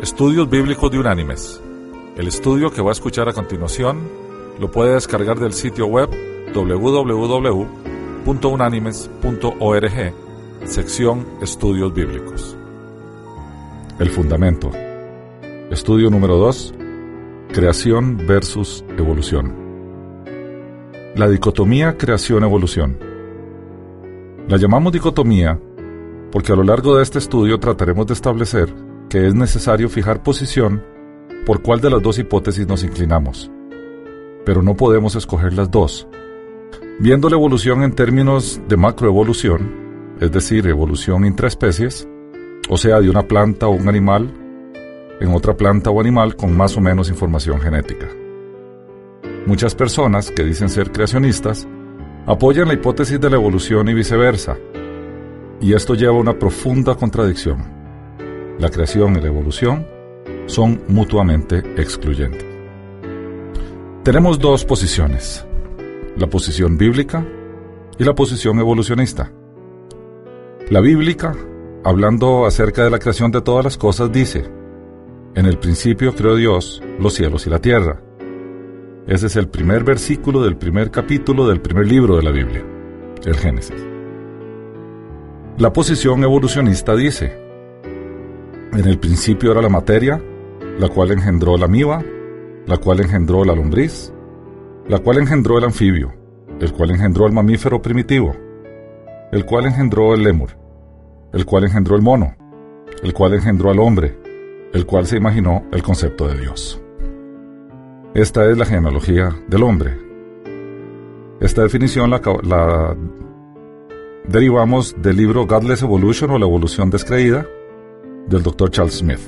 Estudios Bíblicos de Unánimes. El estudio que va a escuchar a continuación lo puede descargar del sitio web www.unánimes.org, sección Estudios Bíblicos. El fundamento. Estudio número 2. Creación versus evolución. La dicotomía creación-evolución. La llamamos dicotomía porque a lo largo de este estudio trataremos de establecer que es necesario fijar posición por cuál de las dos hipótesis nos inclinamos. Pero no podemos escoger las dos. Viendo la evolución en términos de macroevolución, es decir, evolución intraespecies, o sea, de una planta o un animal en otra planta o animal con más o menos información genética. Muchas personas que dicen ser creacionistas apoyan la hipótesis de la evolución y viceversa, y esto lleva a una profunda contradicción. La creación y la evolución son mutuamente excluyentes. Tenemos dos posiciones, la posición bíblica y la posición evolucionista. La bíblica, hablando acerca de la creación de todas las cosas, dice, en el principio creó Dios los cielos y la tierra. Ese es el primer versículo del primer capítulo del primer libro de la Biblia, el Génesis. La posición evolucionista dice, en el principio era la materia, la cual engendró la amiba, la cual engendró la lombriz, la cual engendró el anfibio, el cual engendró el mamífero primitivo, el cual engendró el lémur, el cual engendró el mono, el cual engendró al hombre, el cual se imaginó el concepto de Dios. Esta es la genealogía del hombre. Esta definición la, la derivamos del libro Godless Evolution o la evolución descreída del Dr. Charles Smith.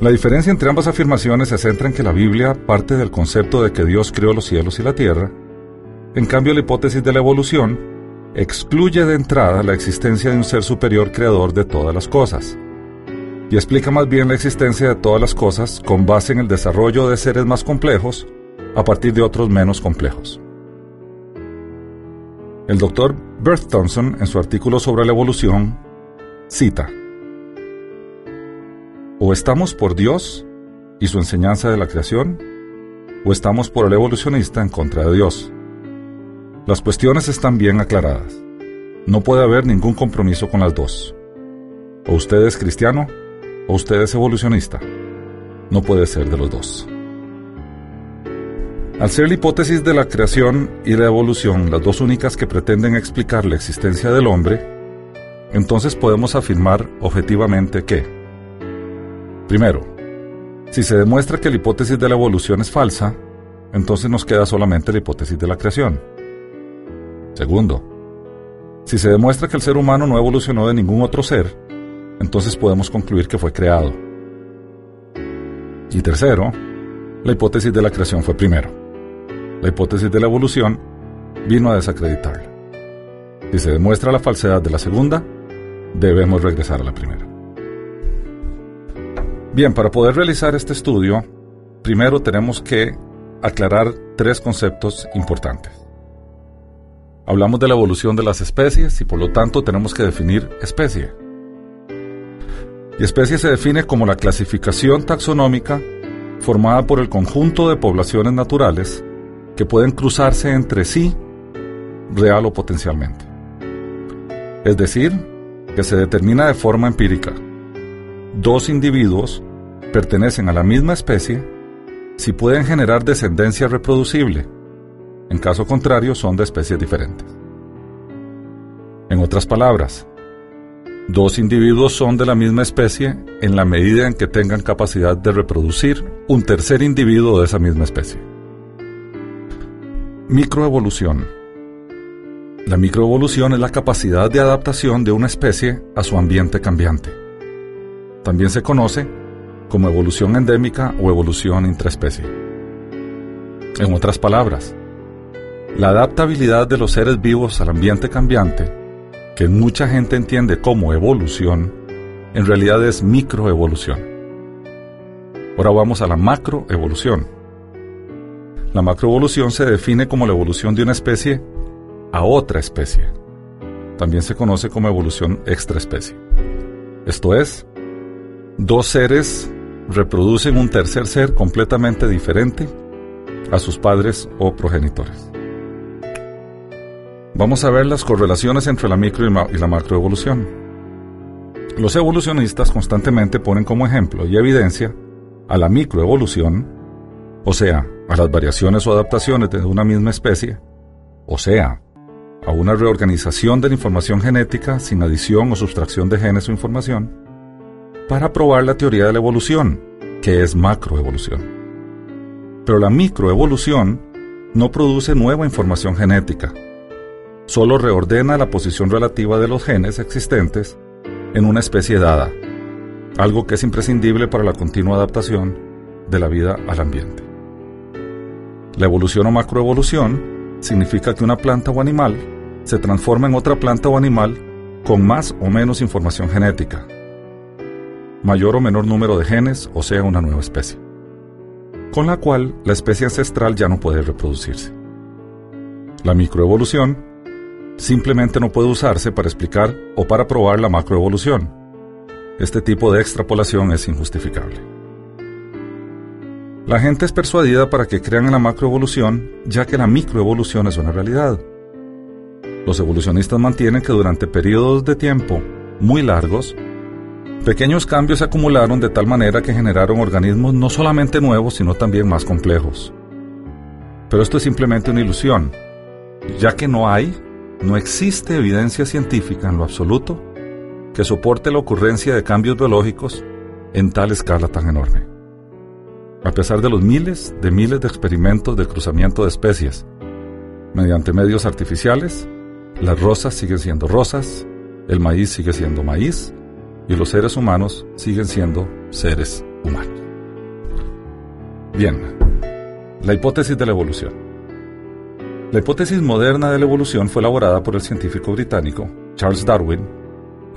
La diferencia entre ambas afirmaciones se centra en que la Biblia parte del concepto de que Dios creó los cielos y la tierra, en cambio la hipótesis de la evolución excluye de entrada la existencia de un ser superior creador de todas las cosas, y explica más bien la existencia de todas las cosas con base en el desarrollo de seres más complejos a partir de otros menos complejos. El doctor Bert Thompson, en su artículo sobre la evolución, cita, O estamos por Dios y su enseñanza de la creación, o estamos por el evolucionista en contra de Dios. Las cuestiones están bien aclaradas. No puede haber ningún compromiso con las dos. O usted es cristiano, o usted es evolucionista. No puede ser de los dos. Al ser la hipótesis de la creación y la evolución las dos únicas que pretenden explicar la existencia del hombre, entonces podemos afirmar objetivamente que, primero, si se demuestra que la hipótesis de la evolución es falsa, entonces nos queda solamente la hipótesis de la creación. Segundo, si se demuestra que el ser humano no evolucionó de ningún otro ser, entonces podemos concluir que fue creado. Y tercero, la hipótesis de la creación fue primero la hipótesis de la evolución vino a desacreditarla. Si se demuestra la falsedad de la segunda, debemos regresar a la primera. Bien, para poder realizar este estudio, primero tenemos que aclarar tres conceptos importantes. Hablamos de la evolución de las especies y por lo tanto tenemos que definir especie. Y especie se define como la clasificación taxonómica formada por el conjunto de poblaciones naturales que pueden cruzarse entre sí real o potencialmente. Es decir, que se determina de forma empírica. Dos individuos pertenecen a la misma especie si pueden generar descendencia reproducible. En caso contrario, son de especies diferentes. En otras palabras, dos individuos son de la misma especie en la medida en que tengan capacidad de reproducir un tercer individuo de esa misma especie. Microevolución. La microevolución es la capacidad de adaptación de una especie a su ambiente cambiante. También se conoce como evolución endémica o evolución intraespecie. En otras palabras, la adaptabilidad de los seres vivos al ambiente cambiante, que mucha gente entiende como evolución, en realidad es microevolución. Ahora vamos a la macroevolución. La macroevolución se define como la evolución de una especie a otra especie. También se conoce como evolución extraespecie. Esto es, dos seres reproducen un tercer ser completamente diferente a sus padres o progenitores. Vamos a ver las correlaciones entre la micro y la macroevolución. Los evolucionistas constantemente ponen como ejemplo y evidencia a la microevolución, o sea, a las variaciones o adaptaciones de una misma especie, o sea, a una reorganización de la información genética sin adición o sustracción de genes o información, para probar la teoría de la evolución, que es macroevolución. Pero la microevolución no produce nueva información genética, solo reordena la posición relativa de los genes existentes en una especie dada, algo que es imprescindible para la continua adaptación de la vida al ambiente. La evolución o macroevolución significa que una planta o animal se transforma en otra planta o animal con más o menos información genética, mayor o menor número de genes, o sea, una nueva especie, con la cual la especie ancestral ya no puede reproducirse. La microevolución simplemente no puede usarse para explicar o para probar la macroevolución. Este tipo de extrapolación es injustificable. La gente es persuadida para que crean en la macroevolución, ya que la microevolución es una realidad. Los evolucionistas mantienen que durante periodos de tiempo muy largos, pequeños cambios se acumularon de tal manera que generaron organismos no solamente nuevos, sino también más complejos. Pero esto es simplemente una ilusión, ya que no hay, no existe evidencia científica en lo absoluto que soporte la ocurrencia de cambios biológicos en tal escala tan enorme. A pesar de los miles de miles de experimentos de cruzamiento de especies, mediante medios artificiales, las rosas siguen siendo rosas, el maíz sigue siendo maíz y los seres humanos siguen siendo seres humanos. Bien, la hipótesis de la evolución. La hipótesis moderna de la evolución fue elaborada por el científico británico Charles Darwin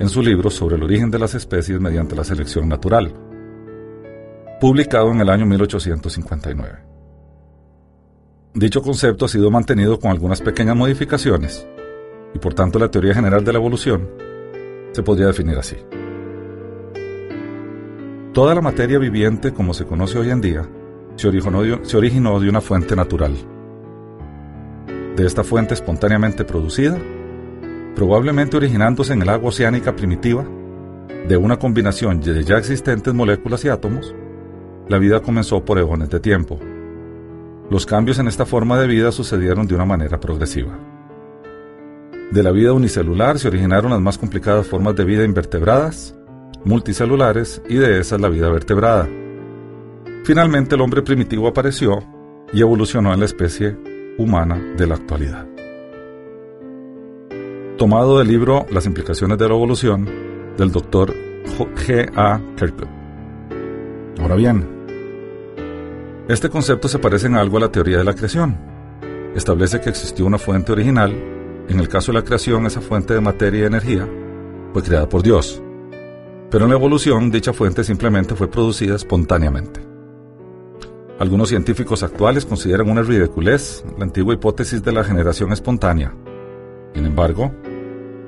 en su libro sobre el origen de las especies mediante la selección natural, publicado en el año 1859. Dicho concepto ha sido mantenido con algunas pequeñas modificaciones, y por tanto la teoría general de la evolución se podría definir así. Toda la materia viviente como se conoce hoy en día se originó, de, de una fuente natural. De esta fuente espontáneamente producida, probablemente originándose en el agua oceánica primitiva, de una combinación de ya existentes moléculas y átomos, la vida comenzó por eones de tiempo. Los cambios en esta forma de vida sucedieron de una manera progresiva. De la vida unicelular se originaron las más complicadas formas de vida invertebradas, multicelulares y de esas la vida vertebrada. Finalmente el hombre primitivo apareció y evolucionó en la especie humana de la actualidad. Tomado del libro Las implicaciones de la evolución del doctor G. A. Kirkwood. Ahora bien, este concepto se parece en algo a la teoría de la creación. Establece que existió una fuente original en el caso de la creación, esa fuente de materia y energía fue creada por Dios. Pero en la evolución, dicha fuente simplemente fue producida espontáneamente. Algunos científicos actuales consideran una ridiculez la antigua hipótesis de la generación espontánea. Sin embargo,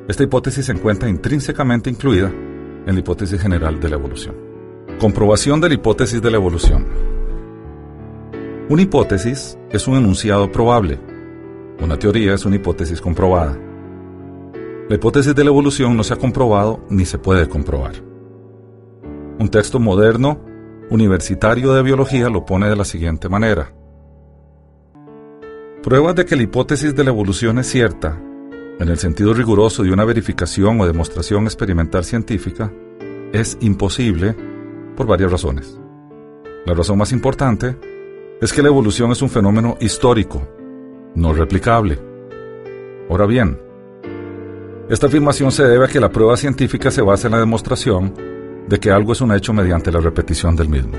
esta hipótesis se encuentra intrínsecamente incluida en la hipótesis general de la evolución. Comprobación de la hipótesis de la evolución. Una hipótesis es un enunciado probable, una teoría es una hipótesis comprobada. La hipótesis de la evolución no se ha comprobado ni se puede comprobar. Un texto moderno, universitario de biología lo pone de la siguiente manera. Pruebas de que la hipótesis de la evolución es cierta, en el sentido riguroso de una verificación o demostración experimental científica, es imposible por varias razones. La razón más importante es que la evolución es un fenómeno histórico, no replicable. Ahora bien, esta afirmación se debe a que la prueba científica se basa en la demostración de que algo es un hecho mediante la repetición del mismo.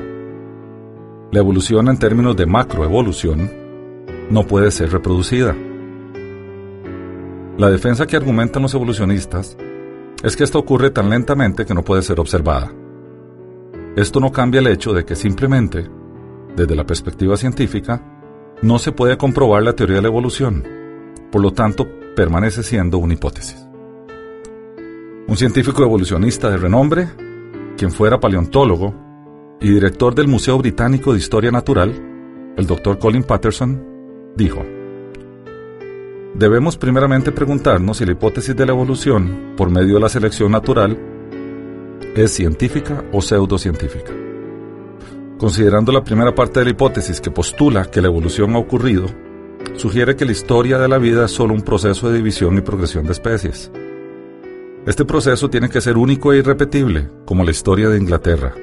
La evolución en términos de macroevolución no puede ser reproducida. La defensa que argumentan los evolucionistas es que esto ocurre tan lentamente que no puede ser observada. Esto no cambia el hecho de que simplemente, desde la perspectiva científica, no se puede comprobar la teoría de la evolución, por lo tanto permanece siendo una hipótesis. Un científico evolucionista de renombre, quien fuera paleontólogo y director del Museo Británico de Historia Natural, el Dr. Colin Patterson, dijo, Debemos primeramente preguntarnos si la hipótesis de la evolución por medio de la selección natural es científica o pseudocientífica. Considerando la primera parte de la hipótesis que postula que la evolución ha ocurrido, sugiere que la historia de la vida es solo un proceso de división y progresión de especies. Este proceso tiene que ser único e irrepetible, como la historia de Inglaterra.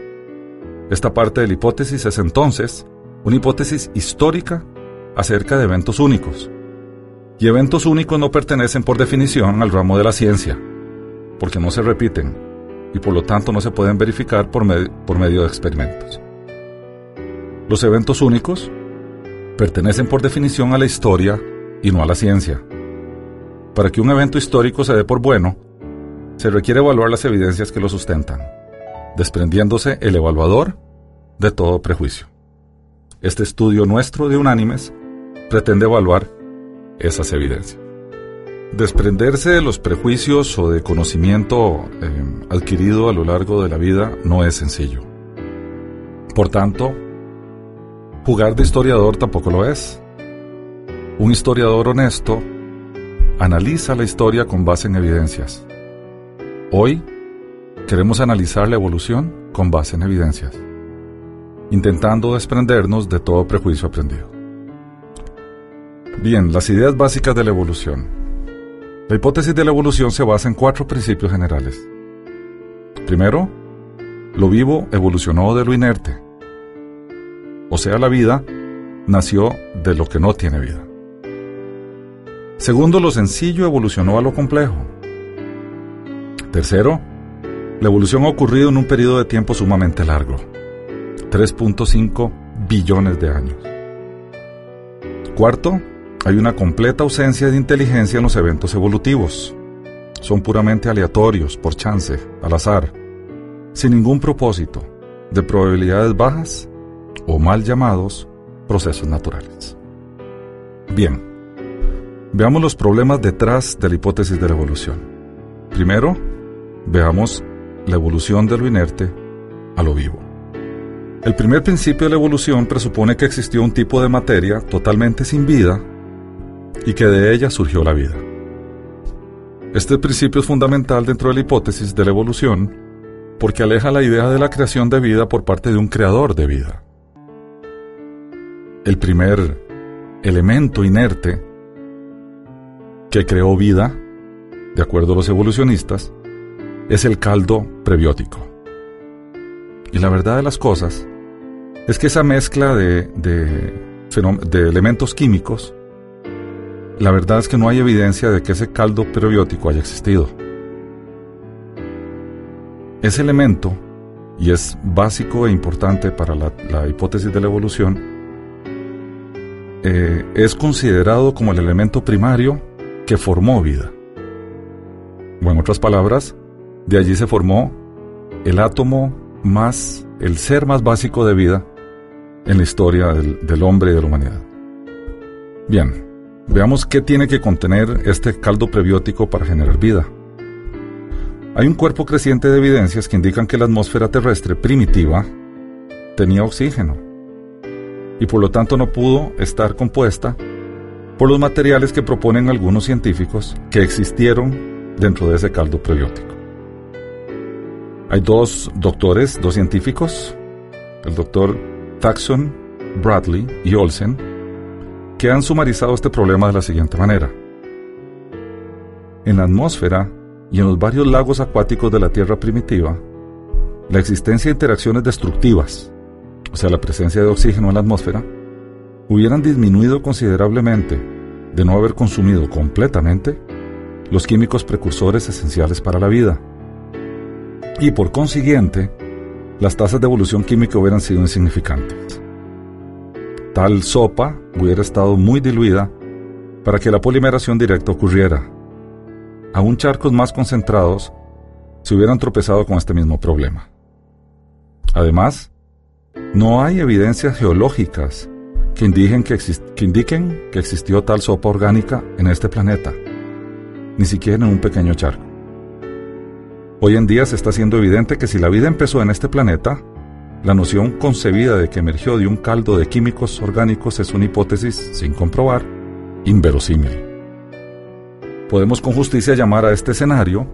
Esta parte de la hipótesis es entonces una hipótesis histórica acerca de eventos únicos. Y eventos únicos no pertenecen por definición al ramo de la ciencia, porque no se repiten y por lo tanto no se pueden verificar por, por medio de experimentos. Los eventos únicos pertenecen por definición a la historia y no a la ciencia. Para que un evento histórico se dé por bueno, se requiere evaluar las evidencias que lo sustentan, desprendiéndose el evaluador de todo prejuicio. Este estudio nuestro de unánimes pretende evaluar esas evidencias. Desprenderse de los prejuicios o de conocimiento eh, adquirido a lo largo de la vida no es sencillo. Por tanto, jugar de historiador tampoco lo es. Un historiador honesto analiza la historia con base en evidencias. Hoy queremos analizar la evolución con base en evidencias, intentando desprendernos de todo prejuicio aprendido. Bien, las ideas básicas de la evolución. La hipótesis de la evolución se basa en cuatro principios generales. Primero, lo vivo evolucionó de lo inerte. O sea, la vida nació de lo que no tiene vida. Segundo, lo sencillo evolucionó a lo complejo. Tercero, la evolución ha ocurrido en un periodo de tiempo sumamente largo, 3.5 billones de años. Cuarto, hay una completa ausencia de inteligencia en los eventos evolutivos. Son puramente aleatorios, por chance, al azar, sin ningún propósito, de probabilidades bajas o mal llamados procesos naturales. Bien, veamos los problemas detrás de la hipótesis de la evolución. Primero, veamos la evolución de lo inerte a lo vivo. El primer principio de la evolución presupone que existió un tipo de materia totalmente sin vida y que de ella surgió la vida. Este principio es fundamental dentro de la hipótesis de la evolución porque aleja la idea de la creación de vida por parte de un creador de vida. El primer elemento inerte que creó vida, de acuerdo a los evolucionistas, es el caldo prebiótico. Y la verdad de las cosas es que esa mezcla de, de, elementos químicos, la verdad es que no hay evidencia de que ese caldo prebiótico haya existido. Ese elemento, y es básico e importante para la, hipótesis de la evolución, eh, es considerado como el elemento primario que formó vida. O en otras palabras, de allí se formó el átomo más, el ser más básico de vida en la historia del, hombre y de la humanidad. Bien, veamos qué tiene que contener este caldo prebiótico para generar vida. Hay un cuerpo creciente de evidencias que indican que la atmósfera terrestre primitiva tenía oxígeno y por lo tanto no pudo estar compuesta por los materiales que proponen algunos científicos que existieron dentro de ese caldo prebiótico. Hay dos doctores, dos científicos, el doctor Thaxon, Bradley y Olsen, que han sumarizado este problema de la siguiente manera. En la atmósfera y en los varios lagos acuáticos de la Tierra primitiva, la existencia de interacciones destructivas, o sea, la presencia de oxígeno en la atmósfera, hubieran disminuido considerablemente de no haber consumido completamente los químicos precursores esenciales para la vida y por consiguiente, las tasas de evolución química hubieran sido insignificantes. Tal sopa hubiera estado muy diluida para que la polimeración directa ocurriera. Aún charcos más concentrados se hubieran tropezado con este mismo problema. Además, no hay evidencias geológicas que indiquen que, que indiquen que existió tal sopa orgánica en este planeta, ni siquiera en un pequeño charco. Hoy en día se está haciendo evidente que si la vida empezó en este planeta, la noción concebida de que emergió de un caldo de químicos orgánicos es una hipótesis, sin comprobar, inverosímil. Podemos con justicia llamar a este escenario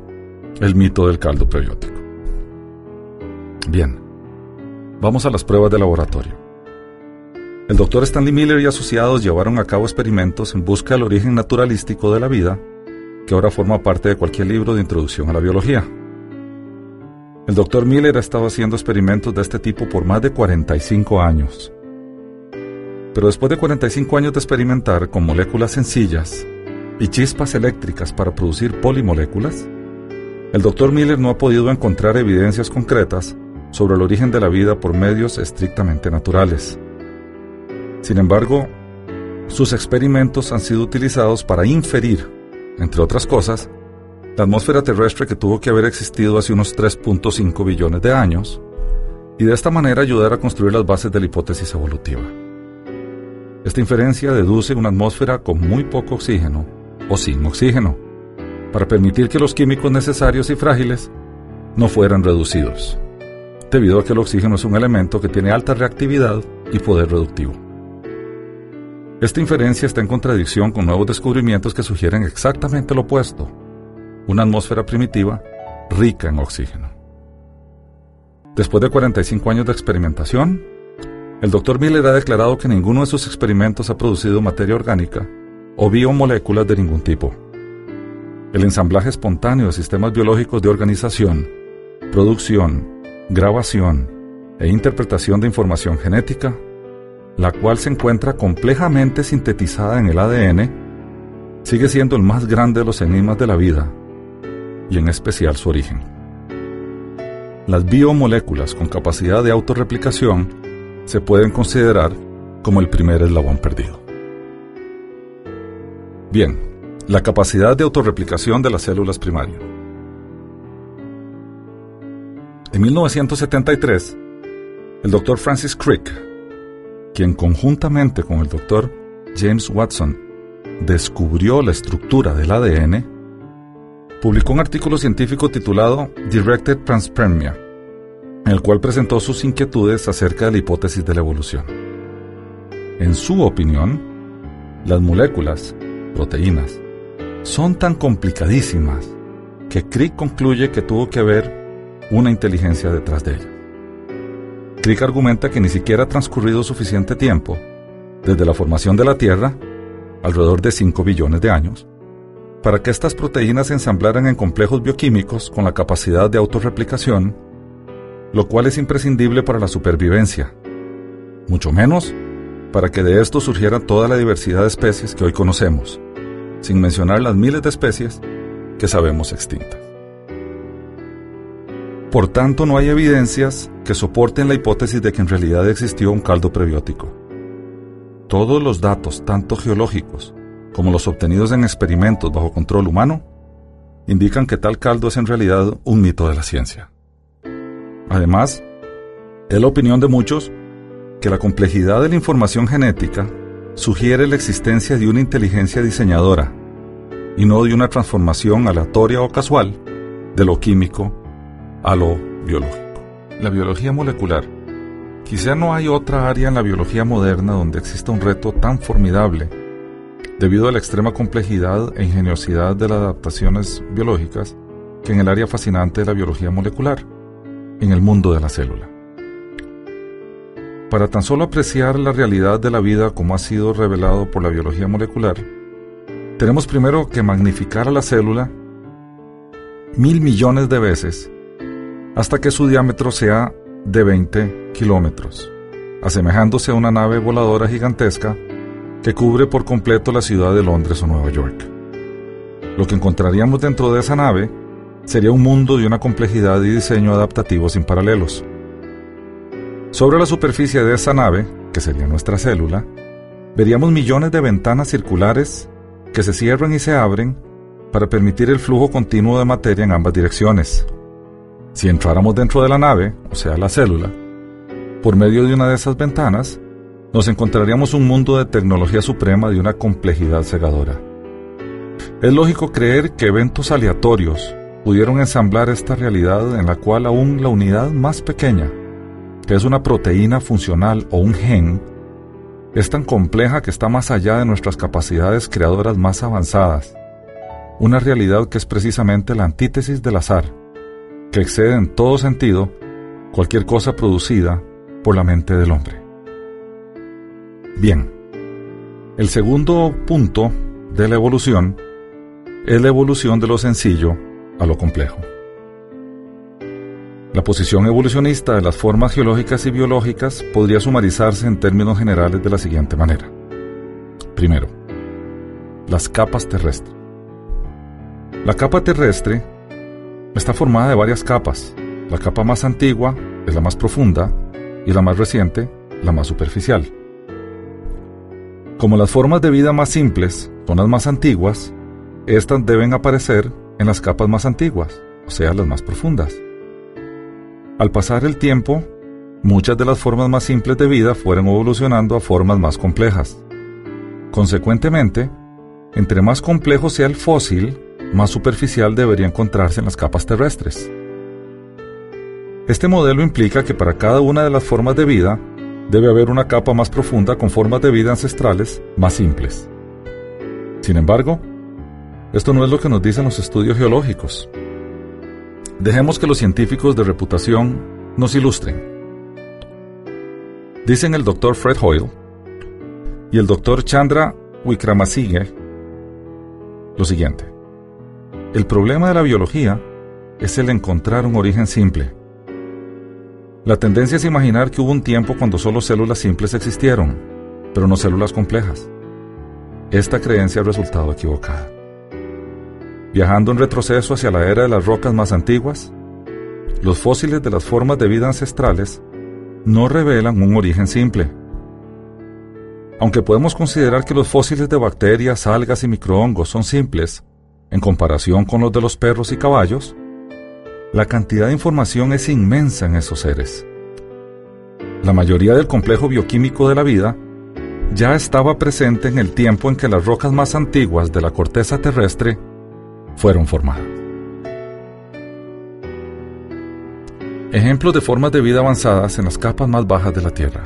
el mito del caldo prebiótico. Bien, vamos a las pruebas de laboratorio. El doctor Stanley Miller y asociados llevaron a cabo experimentos en busca del origen naturalístico de la vida, que ahora forma parte de cualquier libro de introducción a la biología. El doctor Miller ha estado haciendo experimentos de este tipo por más de 45 años. Pero después de 45 años de experimentar con moléculas sencillas y chispas eléctricas para producir polimoléculas, el doctor Miller no ha podido encontrar evidencias concretas sobre el origen de la vida por medios estrictamente naturales. Sin embargo, sus experimentos han sido utilizados para inferir, entre otras cosas, la atmósfera terrestre que tuvo que haber existido hace unos 3.5 billones de años, y de esta manera ayudar a construir las bases de la hipótesis evolutiva. Esta inferencia deduce una atmósfera con muy poco oxígeno o sin oxígeno, para permitir que los químicos necesarios y frágiles no fueran reducidos, debido a que el oxígeno es un elemento que tiene alta reactividad y poder reductivo. Esta inferencia está en contradicción con nuevos descubrimientos que sugieren exactamente lo opuesto, una atmósfera primitiva rica en oxígeno. Después de 45 años de experimentación, el Dr. Miller ha declarado que ninguno de sus experimentos ha producido materia orgánica o biomoléculas de ningún tipo. El ensamblaje espontáneo de sistemas biológicos de organización, producción, grabación e interpretación de información genética la cual se encuentra complejamente sintetizada en el ADN, sigue siendo el más grande de los enigmas de la vida, y en especial su origen. Las biomoléculas con capacidad de autorreplicación se pueden considerar como el primer eslabón perdido. Bien, la capacidad de autorreplicación de las células primarias. En 1973, el doctor Francis Crick quien conjuntamente con el doctor James Watson descubrió la estructura del ADN, publicó un artículo científico titulado Directed Transpermia, en el cual presentó sus inquietudes acerca de la hipótesis de la evolución. En su opinión, las moléculas, proteínas, son tan complicadísimas que Crick concluye que tuvo que haber una inteligencia detrás de ellas. Crick argumenta que ni siquiera ha transcurrido suficiente tiempo, desde la formación de la Tierra, alrededor de 5 billones de años, para que estas proteínas se ensamblaran en complejos bioquímicos con la capacidad de autorreplicación, lo cual es imprescindible para la supervivencia, mucho menos para que de esto surgiera toda la diversidad de especies que hoy conocemos, sin mencionar las miles de especies que sabemos extintas. Por tanto, no hay evidencias que soporten la hipótesis de que en realidad existió un caldo prebiótico. Todos los datos, tanto geológicos como los obtenidos en experimentos bajo control humano, indican que tal caldo es en realidad un mito de la ciencia. Además, es la opinión de muchos que la complejidad de la información genética sugiere la existencia de una inteligencia diseñadora y no de una transformación aleatoria o casual de lo químico a lo biológico. La biología molecular. Quizá no hay otra área en la biología moderna donde exista un reto tan formidable, debido a la extrema complejidad e ingeniosidad de las adaptaciones biológicas, que en el área fascinante de la biología molecular, en el mundo de la célula. Para tan solo apreciar la realidad de la vida como ha sido revelado por la biología molecular, tenemos primero que magnificar a la célula mil millones de veces hasta que su diámetro sea de 20 kilómetros, asemejándose a una nave voladora gigantesca que cubre por completo la ciudad de Londres o Nueva York. Lo que encontraríamos dentro de esa nave sería un mundo de una complejidad y diseño adaptativo sin paralelos. Sobre la superficie de esa nave, que sería nuestra célula, veríamos millones de ventanas circulares que se cierran y se abren para permitir el flujo continuo de materia en ambas direcciones. Si entráramos dentro de la nave, o sea, la célula, por medio de una de esas ventanas, nos encontraríamos un mundo de tecnología suprema de una complejidad cegadora. Es lógico creer que eventos aleatorios pudieron ensamblar esta realidad en la cual aún la unidad más pequeña, que es una proteína funcional o un gen, es tan compleja que está más allá de nuestras capacidades creadoras más avanzadas. Una realidad que es precisamente la antítesis del azar, que excede en todo sentido cualquier cosa producida por la mente del hombre. Bien, el segundo punto de la evolución es la evolución de lo sencillo a lo complejo. La posición evolucionista de las formas geológicas y biológicas podría sumarizarse en términos generales de la siguiente manera. Primero, las capas terrestres. La capa terrestre está formada de varias capas. La capa más antigua es la más profunda y la más reciente la más superficial. Como las formas de vida más simples son las más antiguas, estas deben aparecer en las capas más antiguas, o sea, las más profundas. Al pasar el tiempo, muchas de las formas más simples de vida fueron evolucionando a formas más complejas. Consecuentemente, entre más complejo sea el fósil, más superficial debería encontrarse en las capas terrestres. Este modelo implica que para cada una de las formas de vida debe haber una capa más profunda con formas de vida ancestrales más simples. Sin embargo, esto no es lo que nos dicen los estudios geológicos. Dejemos que los científicos de reputación nos ilustren. Dicen el Dr. Fred Hoyle y el Dr. Chandra Wickramasinghe lo siguiente. El problema de la biología es el encontrar un origen simple. La tendencia es imaginar que hubo un tiempo cuando solo células simples existieron, pero no células complejas. Esta creencia ha resultado equivocada viajando en retroceso hacia la era de las rocas más antiguas, los fósiles de las formas de vida ancestrales no revelan un origen simple. Aunque podemos considerar que los fósiles de bacterias, algas y microhongos son simples en comparación con los de los perros y caballos, la cantidad de información es inmensa en esos seres. La mayoría del complejo bioquímico de la vida ya estaba presente en el tiempo en que las rocas más antiguas de la corteza terrestre fueron formadas. Ejemplos de formas de vida avanzadas en las capas más bajas de la Tierra.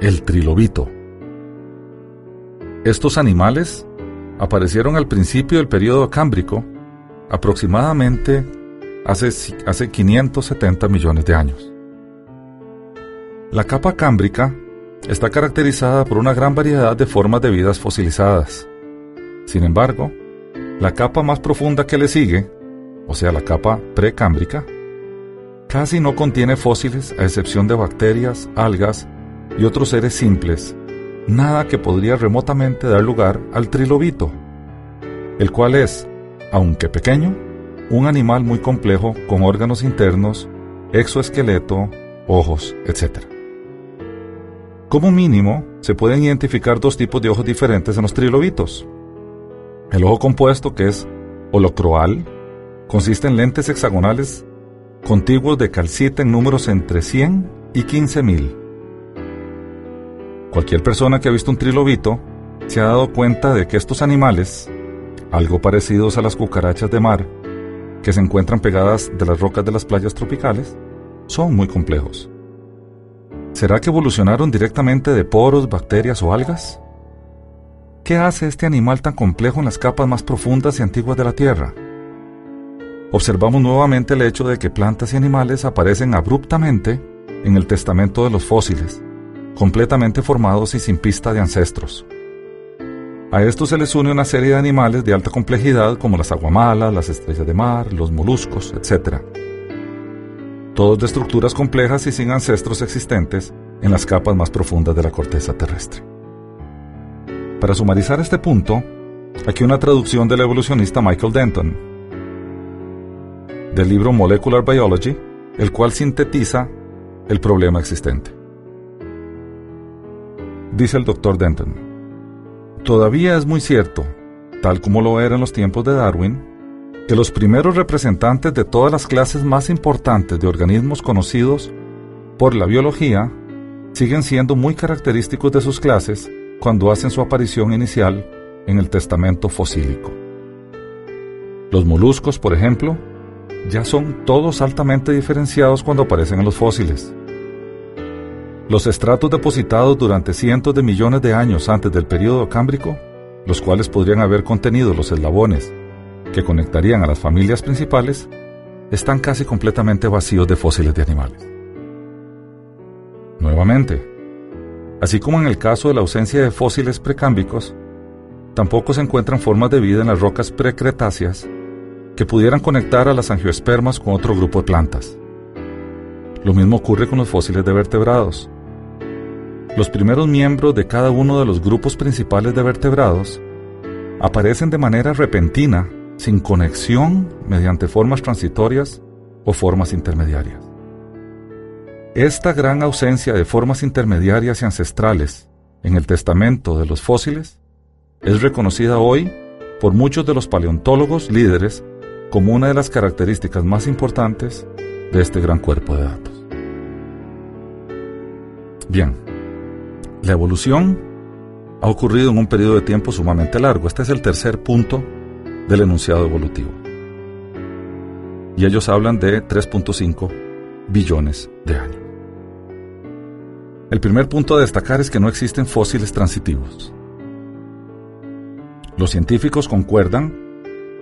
El trilobito. Estos animales aparecieron al principio del periodo cámbrico, aproximadamente hace, hace 570 millones de años. La capa cámbrica está caracterizada por una gran variedad de formas de vidas fosilizadas. Sin embargo, la capa más profunda que le sigue, o sea, la capa precámbrica, casi no contiene fósiles a excepción de bacterias, algas y otros seres simples, nada que podría remotamente dar lugar al trilobito, el cual es, aunque pequeño, un animal muy complejo con órganos internos, exoesqueleto, ojos, etc. Como mínimo, se pueden identificar dos tipos de ojos diferentes en los trilobitos. El ojo compuesto, que es holocroal, consiste en lentes hexagonales contiguos de calcita en números entre 100 y 15.000. Cualquier persona que ha visto un trilobito se ha dado cuenta de que estos animales, algo parecidos a las cucarachas de mar, que se encuentran pegadas de las rocas de las playas tropicales, son muy complejos. ¿Será que evolucionaron directamente de poros, bacterias o algas? ¿Qué hace este animal tan complejo en las capas más profundas y antiguas de la Tierra? Observamos nuevamente el hecho de que plantas y animales aparecen abruptamente en el testamento de los fósiles, completamente formados y sin pista de ancestros. A esto se les une una serie de animales de alta complejidad como las aguamalas, las estrellas de mar, los moluscos, etc. Todos de estructuras complejas y sin ancestros existentes en las capas más profundas de la corteza terrestre. Para sumarizar este punto, aquí una traducción del evolucionista Michael Denton, del libro Molecular Biology, el cual sintetiza el problema existente. Dice el doctor Denton, todavía es muy cierto, tal como lo era en los tiempos de Darwin, que los primeros representantes de todas las clases más importantes de organismos conocidos por la biología siguen siendo muy característicos de sus clases cuando hacen su aparición inicial en el testamento fosílico. Los moluscos, por ejemplo, ya son todos altamente diferenciados cuando aparecen en los fósiles. Los estratos depositados durante cientos de millones de años antes del período cámbrico, los cuales podrían haber contenido los eslabones que conectarían a las familias principales, están casi completamente vacíos de fósiles de animales. Nuevamente, así como en el caso de la ausencia de fósiles precámbicos, tampoco se encuentran formas de vida en las rocas precretáceas que pudieran conectar a las angiospermas con otro grupo de plantas. Lo mismo ocurre con los fósiles de vertebrados. Los primeros miembros de cada uno de los grupos principales de vertebrados aparecen de manera repentina, sin conexión mediante formas transitorias o formas intermediarias. Esta gran ausencia de formas intermediarias y ancestrales en el testamento de los fósiles es reconocida hoy por muchos de los paleontólogos líderes como una de las características más importantes de este gran cuerpo de datos. Bien, la evolución ha ocurrido en un periodo de tiempo sumamente largo. Este es el tercer punto del enunciado evolutivo. Y ellos hablan de 3.5 billones de años. El primer punto a destacar es que no existen fósiles transitivos. Los científicos concuerdan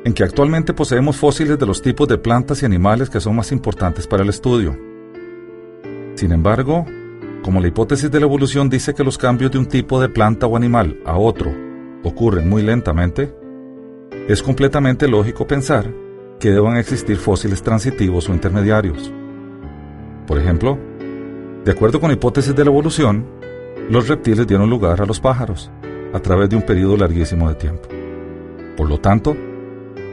en que actualmente poseemos fósiles de los tipos de plantas y animales que son más importantes para el estudio. Sin embargo, como la hipótesis de la evolución dice que los cambios de un tipo de planta o animal a otro ocurren muy lentamente, es completamente lógico pensar que deban existir fósiles transitivos o intermediarios. Por ejemplo, de acuerdo con la hipótesis de la evolución, los reptiles dieron lugar a los pájaros a través de un periodo larguísimo de tiempo. Por lo tanto,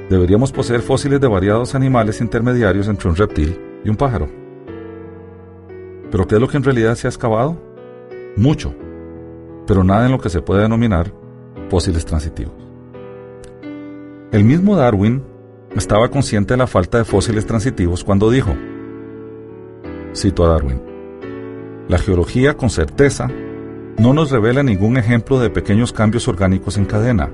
deberíamos poseer fósiles de variados animales intermediarios entre un reptil y un pájaro. ¿Pero qué es lo que en realidad se ha excavado? Mucho, pero nada en lo que se puede denominar fósiles transitivos. El mismo Darwin estaba consciente de la falta de fósiles transitivos cuando dijo, cito a Darwin, la geología, con certeza, no nos revela ningún ejemplo de pequeños cambios orgánicos en cadena,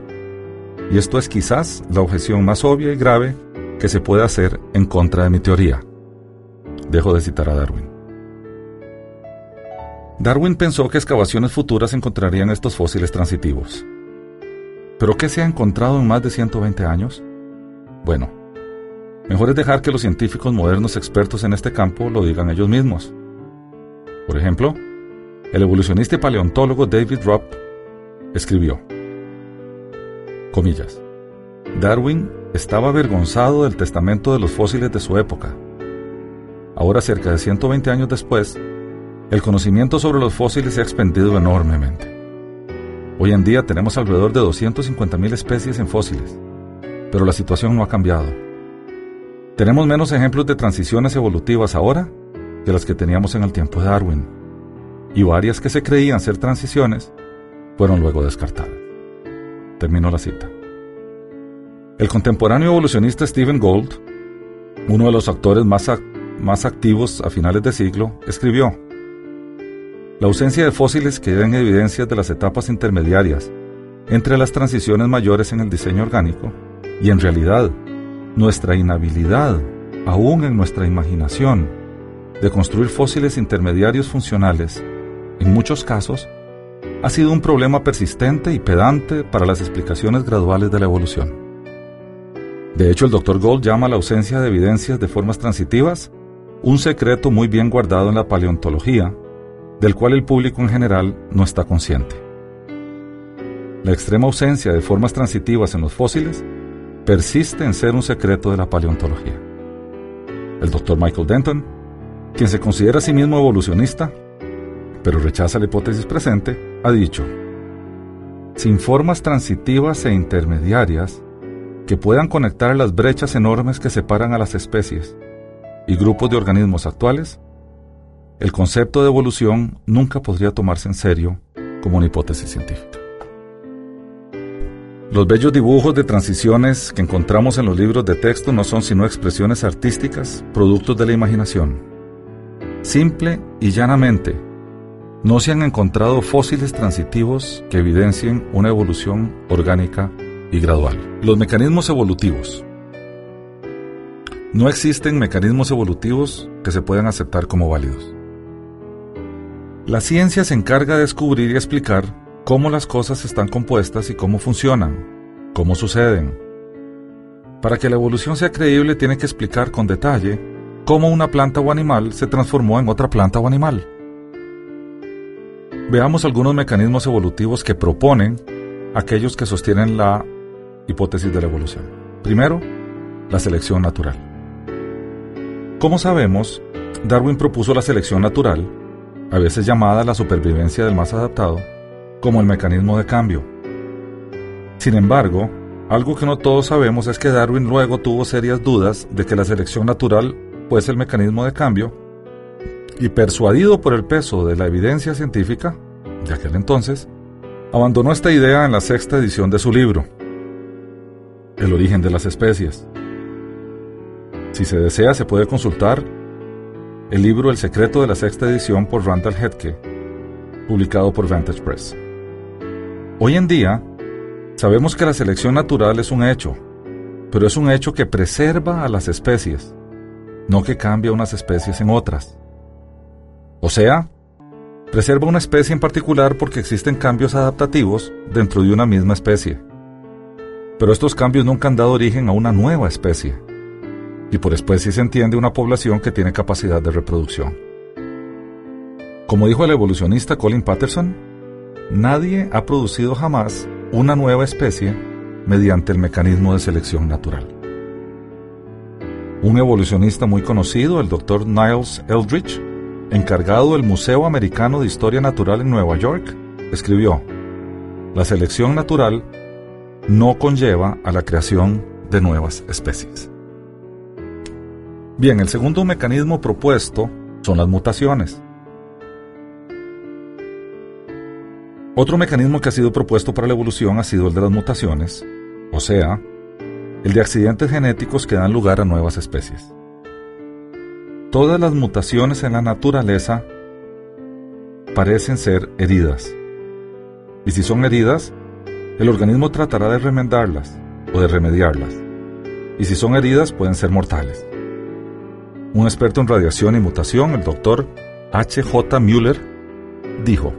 y esto es quizás la objeción más obvia y grave que se puede hacer en contra de mi teoría. Dejo de citar a Darwin. Darwin pensó que excavaciones futuras encontrarían estos fósiles transitivos. ¿Pero qué se ha encontrado en más de 120 años? Bueno, mejor es dejar que los científicos modernos expertos en este campo lo digan ellos mismos. Por ejemplo, el evolucionista y paleontólogo David Rupp escribió, comillas, Darwin estaba avergonzado del testamento de los fósiles de su época. Ahora, cerca de 120 años después, el conocimiento sobre los fósiles se ha expandido enormemente. Hoy en día tenemos alrededor de 250.000 especies en fósiles, pero la situación no ha cambiado. Tenemos menos ejemplos de transiciones evolutivas ahora que las que teníamos en el tiempo de Darwin, y varias que se creían ser transiciones fueron luego descartadas. Terminó la cita. El contemporáneo evolucionista Stephen Gould, uno de los actores más, más activos a finales de siglo, escribió, La ausencia de fósiles que den evidencias de las etapas intermediarias entre las transiciones mayores en el diseño orgánico y en realidad nuestra inhabilidad, aún en nuestra imaginación, de construir fósiles intermediarios funcionales, en muchos casos, ha sido un problema persistente y pedante para las explicaciones graduales de la evolución. De hecho, el Dr. Gold llama la ausencia de evidencias de formas transitivas un secreto muy bien guardado en la paleontología, del cual el público en general no está consciente. La extrema ausencia de formas transitivas en los fósiles persiste en ser un secreto de la paleontología. El Dr. Michael Denton quien se considera a sí mismo evolucionista, pero rechaza la hipótesis presente, ha dicho, sin formas transitivas e intermediarias que puedan conectar las brechas enormes que separan a las especies y grupos de organismos actuales, el concepto de evolución nunca podría tomarse en serio como una hipótesis científica. Los bellos dibujos de transiciones que encontramos en los libros de texto no son sino expresiones artísticas, productos de la imaginación Simple y llanamente, no se han encontrado fósiles transitivos que evidencien una evolución orgánica y gradual. Los mecanismos evolutivos, no existen mecanismos evolutivos que se puedan aceptar como válidos. La ciencia se encarga de descubrir y explicar cómo las cosas están compuestas y cómo funcionan, cómo suceden. Para que la evolución sea creíble tiene que explicar con detalle cómo una planta o animal se transformó en otra planta o animal. Veamos algunos mecanismos evolutivos que proponen aquellos que sostienen la hipótesis de la evolución. Primero, la selección natural. Como sabemos, Darwin propuso la selección natural, a veces llamada la supervivencia del más adaptado, como el mecanismo de cambio. Sin embargo, algo que no todos sabemos es que Darwin luego tuvo serias dudas de que la selección natural pues el mecanismo de cambio, y persuadido por el peso de la evidencia científica de aquel entonces, abandonó esta idea en la sexta edición de su libro, El origen de las especies. Si se desea, se puede consultar el libro El secreto de la sexta edición por Randall Hetke, publicado por Vantage Press. Hoy en día, sabemos que la selección natural es un hecho, pero es un hecho que preserva a las especies no que cambia unas especies en otras. O sea, preserva una especie en particular porque existen cambios adaptativos dentro de una misma especie. Pero estos cambios nunca han dado origen a una nueva especie. Y por especie se entiende una población que tiene capacidad de reproducción. Como dijo el evolucionista Colin Patterson, nadie ha producido jamás una nueva especie mediante el mecanismo de selección natural. Un evolucionista muy conocido, el Dr. Niles Eldridge, encargado del Museo Americano de Historia Natural en Nueva York, escribió, La selección natural no conlleva a la creación de nuevas especies. Bien, el segundo mecanismo propuesto son las mutaciones. Otro mecanismo que ha sido propuesto para la evolución ha sido el de las mutaciones, o sea, el de accidentes genéticos que dan lugar a nuevas especies. Todas las mutaciones en la naturaleza parecen ser heridas. Y si son heridas, el organismo tratará de remendarlas o de remediarlas. Y si son heridas, pueden ser mortales. Un experto en radiación y mutación, el doctor H. J. Müller, dijo,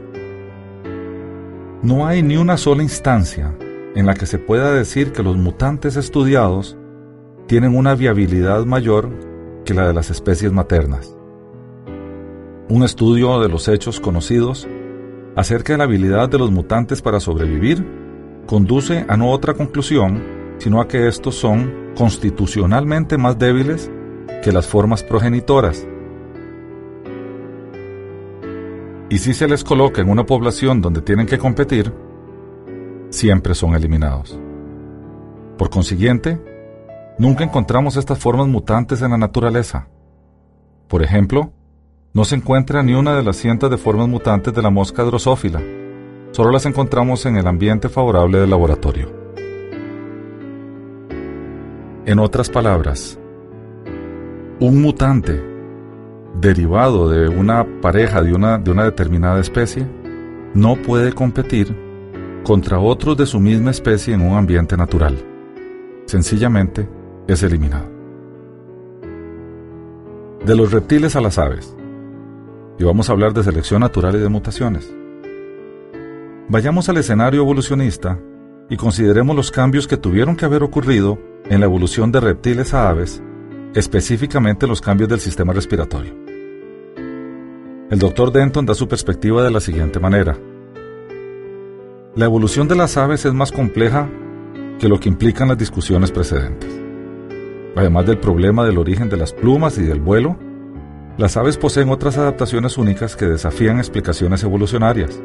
No hay ni una sola instancia en la que se pueda decir que los mutantes estudiados tienen una viabilidad mayor que la de las especies maternas. Un estudio de los hechos conocidos acerca de la habilidad de los mutantes para sobrevivir conduce a no otra conclusión, sino a que estos son constitucionalmente más débiles que las formas progenitoras. Y si se les coloca en una población donde tienen que competir, siempre son eliminados. Por consiguiente, nunca encontramos estas formas mutantes en la naturaleza. Por ejemplo, no se encuentra ni una de las cientos de formas mutantes de la mosca drosófila, solo las encontramos en el ambiente favorable del laboratorio. En otras palabras, un mutante derivado de una pareja de una, de una determinada especie no puede competir contra otros de su misma especie en un ambiente natural. Sencillamente es eliminado. De los reptiles a las aves. Y vamos a hablar de selección natural y de mutaciones. Vayamos al escenario evolucionista y consideremos los cambios que tuvieron que haber ocurrido en la evolución de reptiles a aves, específicamente los cambios del sistema respiratorio. El doctor Denton da su perspectiva de la siguiente manera. La evolución de las aves es más compleja que lo que implican las discusiones precedentes. Además del problema del origen de las plumas y del vuelo, las aves poseen otras adaptaciones únicas que desafían explicaciones evolucionarias.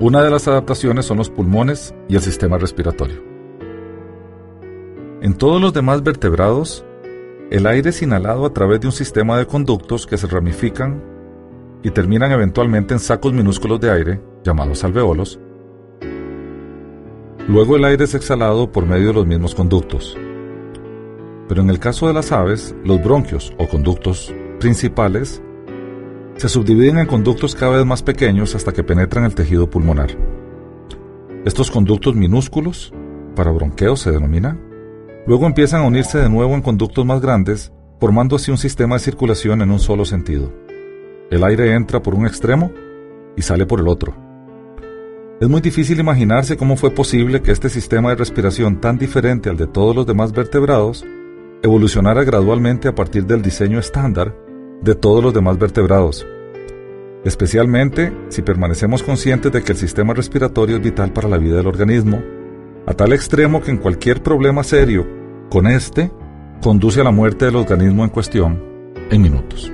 Una de las adaptaciones son los pulmones y el sistema respiratorio. En todos los demás vertebrados, el aire es inhalado a través de un sistema de conductos que se ramifican y terminan eventualmente en sacos minúsculos de aire llamados alveolos. Luego el aire es exhalado por medio de los mismos conductos. Pero en el caso de las aves, los bronquios o conductos principales se subdividen en conductos cada vez más pequeños hasta que penetran el tejido pulmonar. Estos conductos minúsculos, para bronqueos se denominan, Luego empiezan a unirse de nuevo en conductos más grandes, formando así un sistema de circulación en un solo sentido. El aire entra por un extremo y sale por el otro. Es muy difícil imaginarse cómo fue posible que este sistema de respiración tan diferente al de todos los demás vertebrados evolucionara gradualmente a partir del diseño estándar de todos los demás vertebrados, especialmente si permanecemos conscientes de que el sistema respiratorio es vital para la vida del organismo, a tal extremo que en cualquier problema serio con este conduce a la muerte del organismo en cuestión en minutos.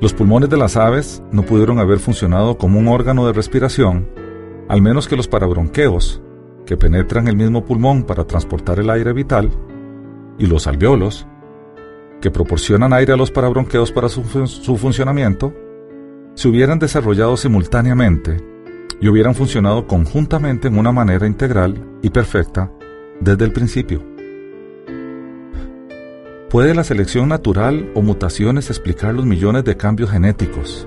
Los pulmones de las aves no pudieron haber funcionado como un órgano de respiración, al menos que los parabronqueos, que penetran el mismo pulmón para transportar el aire vital, y los alveolos, que proporcionan aire a los parabronqueos para su, su funcionamiento, se hubieran desarrollado simultáneamente y hubieran funcionado conjuntamente en una manera integral y perfecta desde el principio. ¿Puede la selección natural o mutaciones explicar los millones de cambios genéticos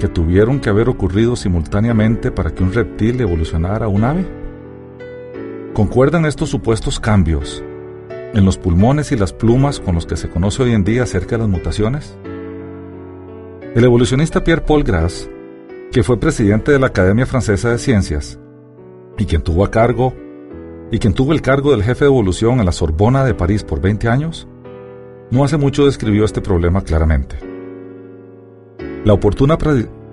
que tuvieron que haber ocurrido simultáneamente para que un reptil evolucionara a un ave? ¿Concuerdan estos supuestos cambios en los pulmones y las plumas con los que se conoce hoy en día acerca de las mutaciones? El evolucionista Pierre Paul Grass, que fue presidente de la Academia Francesa de Ciencias y quien tuvo a cargo y quien tuvo el cargo del jefe de evolución en la Sorbona de París por 20 años, no hace mucho describió este problema claramente. La oportuna,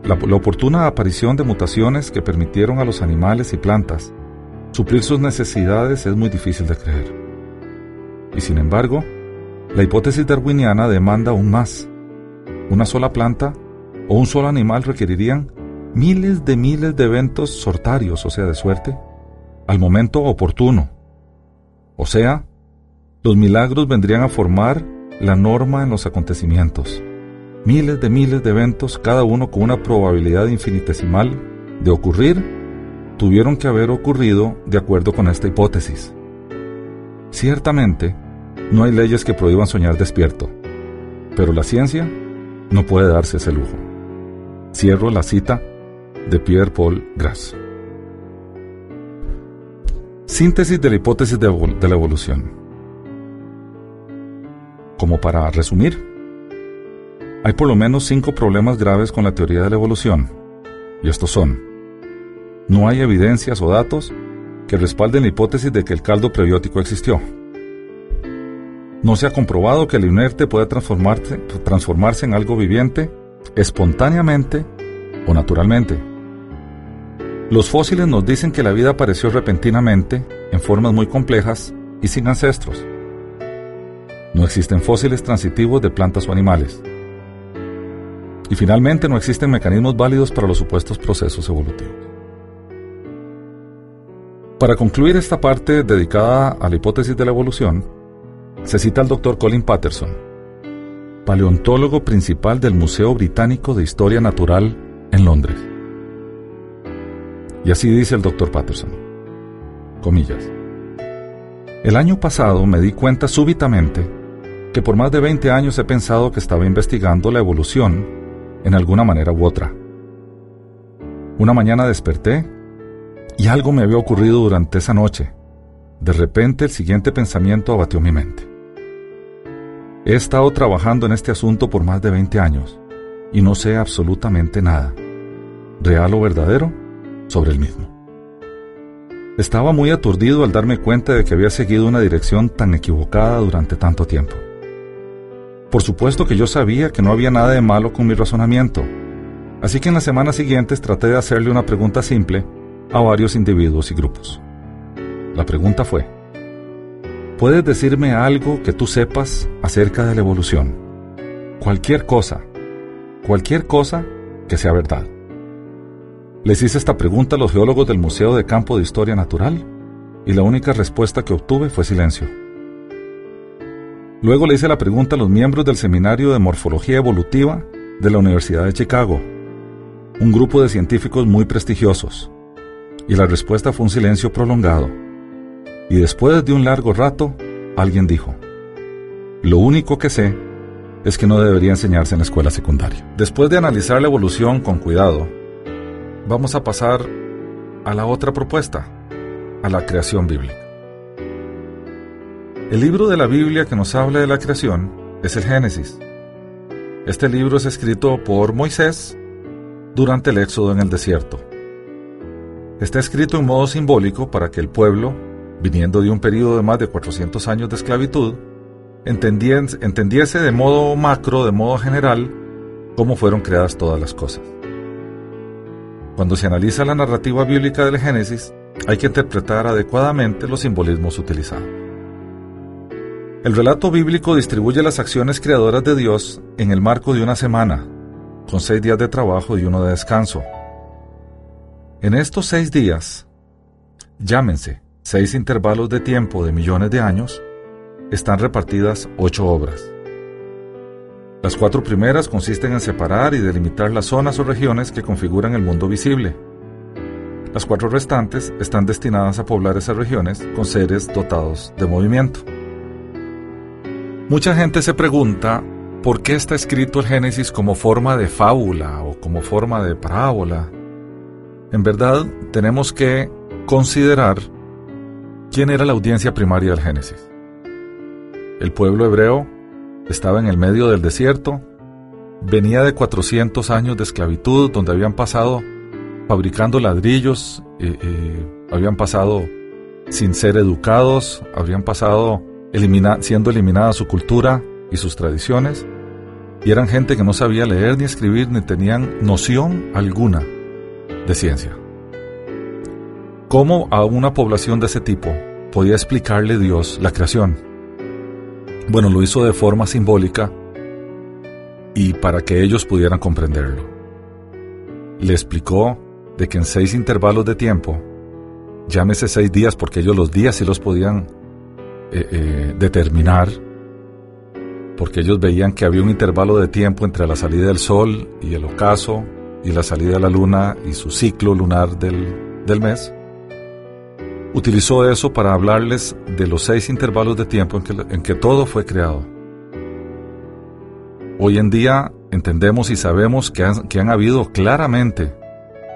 la, la oportuna aparición de mutaciones que permitieron a los animales y plantas suplir sus necesidades es muy difícil de creer. Y sin embargo, la hipótesis darwiniana demanda aún más. Una sola planta o un solo animal requerirían miles de miles de eventos sortarios, o sea, de suerte, al momento oportuno. O sea, los milagros vendrían a formar la norma en los acontecimientos. Miles de miles de eventos, cada uno con una probabilidad infinitesimal de ocurrir, tuvieron que haber ocurrido de acuerdo con esta hipótesis. Ciertamente, no hay leyes que prohíban soñar despierto, pero la ciencia no puede darse ese lujo. Cierro la cita de Pierre Paul Grass. Síntesis de la hipótesis de, la evolución. Como para resumir, hay por lo menos cinco problemas graves con la teoría de la evolución, y estos son, no hay evidencias o datos que respalden la hipótesis de que el caldo prebiótico existió. No se ha comprobado que el inerte pueda transformarse en algo viviente espontáneamente o naturalmente. Los fósiles nos dicen que la vida apareció repentinamente, en formas muy complejas y sin ancestros. No existen fósiles transitivos de plantas o animales. Y finalmente no existen mecanismos válidos para los supuestos procesos evolutivos. Para concluir esta parte dedicada a la hipótesis de la evolución, se cita al Dr. Colin Patterson, paleontólogo principal del Museo Británico de Historia Natural en Londres. Y así dice el doctor Patterson. Comillas. El año pasado me di cuenta súbitamente que por más de 20 años he pensado que estaba investigando la evolución en alguna manera u otra. Una mañana desperté y algo me había ocurrido durante esa noche. De repente el siguiente pensamiento abatió mi mente. He estado trabajando en este asunto por más de 20 años y no sé absolutamente nada, real o verdadero, sobre el mismo. Estaba muy aturdido al darme cuenta de que había seguido una dirección tan equivocada durante tanto tiempo. Por supuesto que yo sabía que no había nada de malo con mi razonamiento, así que en las semanas siguientes traté de hacerle una pregunta simple a varios individuos y grupos. La pregunta fue, ¿puedes decirme algo que tú sepas acerca de la evolución? Cualquier cosa, cualquier cosa que sea verdad. Les hice esta pregunta a los geólogos del Museo de Campo de Historia Natural y la única respuesta que obtuve fue silencio. Luego le hice la pregunta a los miembros del Seminario de Morfología Evolutiva de la Universidad de Chicago, un grupo de científicos muy prestigiosos, y la respuesta fue un silencio prolongado. Y después de un largo rato, alguien dijo, lo único que sé es que no debería enseñarse en la escuela secundaria. Después de analizar la evolución con cuidado, vamos a pasar a la otra propuesta, a la creación bíblica. El libro de la Biblia que nos habla de la creación es el Génesis. Este libro es escrito por Moisés durante el éxodo en el desierto. Está escrito en modo simbólico para que el pueblo, viniendo de un periodo de más de 400 años de esclavitud, entendiese de modo macro, de modo general, cómo fueron creadas todas las cosas. Cuando se analiza la narrativa bíblica del Génesis, hay que interpretar adecuadamente los simbolismos utilizados. El relato bíblico distribuye las acciones creadoras de Dios en el marco de una semana, con seis días de trabajo y uno de descanso. En estos seis días, llámense seis intervalos de tiempo de millones de años, están repartidas ocho obras. Las cuatro primeras consisten en separar y delimitar las zonas o regiones que configuran el mundo visible. Las cuatro restantes están destinadas a poblar esas regiones con seres dotados de movimiento. Mucha gente se pregunta por qué está escrito el Génesis como forma de fábula o como forma de parábola. En verdad, tenemos que considerar quién era la audiencia primaria del Génesis. El pueblo hebreo estaba en el medio del desierto, venía de 400 años de esclavitud donde habían pasado fabricando ladrillos, eh, eh, habían pasado sin ser educados, habían pasado siendo eliminada su cultura y sus tradiciones, y eran gente que no sabía leer ni escribir ni tenían noción alguna de ciencia. ¿Cómo a una población de ese tipo podía explicarle Dios la creación? Bueno, lo hizo de forma simbólica y para que ellos pudieran comprenderlo. Le explicó de que en seis intervalos de tiempo, llámese seis días porque ellos los días sí los podían eh, eh, determinar, porque ellos veían que había un intervalo de tiempo entre la salida del sol y el ocaso, y la salida de la luna y su ciclo lunar del, del mes. Utilizó eso para hablarles de los seis intervalos de tiempo en que, en que todo fue creado. Hoy en día entendemos y sabemos que han, que han habido claramente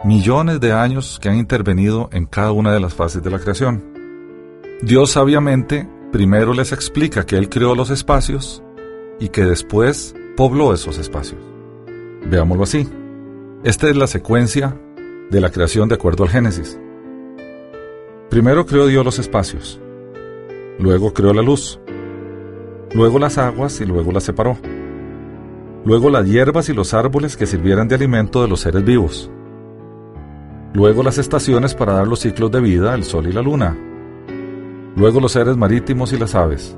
millones de años que han intervenido en cada una de las fases de la creación. Dios sabiamente Primero les explica que Él creó los espacios y que después pobló esos espacios. Veámoslo así. Esta es la secuencia de la creación de acuerdo al Génesis. Primero creó Dios los espacios, luego creó la luz, luego las aguas y luego las separó, luego las hierbas y los árboles que sirvieran de alimento de los seres vivos, luego las estaciones para dar los ciclos de vida, el sol y la luna, luego los seres marítimos y las aves,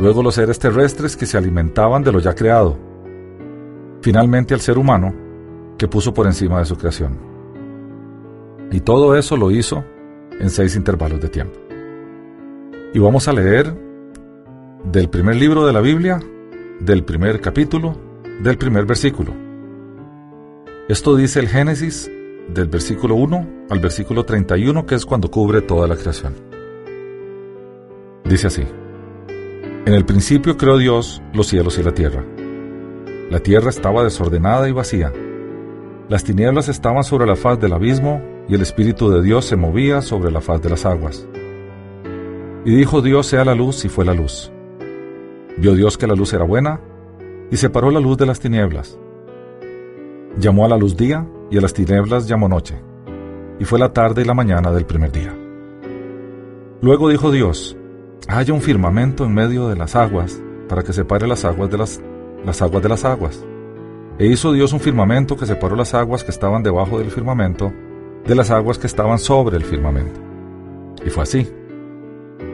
luego los seres terrestres que se alimentaban de lo ya creado, finalmente al ser humano que puso por encima de su creación. Y todo eso lo hizo en seis intervalos de tiempo. Y vamos a leer del primer libro de la Biblia, del primer capítulo, del primer versículo. Esto dice el Génesis del versículo 1 al versículo 31, que es cuando cubre toda la creación. Dice así, En el principio creó Dios los cielos y la tierra. La tierra estaba desordenada y vacía. Las tinieblas estaban sobre la faz del abismo y el Espíritu de Dios se movía sobre la faz de las aguas. Y dijo Dios sea la luz y fue la luz. Vio Dios que la luz era buena y separó la luz de las tinieblas. Llamó a la luz día y a las tinieblas llamó noche. Y fue la tarde y la mañana del primer día. Luego dijo Dios, haya un firmamento en medio de las aguas para que separe las aguas de las, las aguas de las aguas. E hizo Dios un firmamento que separó las aguas que estaban debajo del firmamento de las aguas que estaban sobre el firmamento. Y fue así.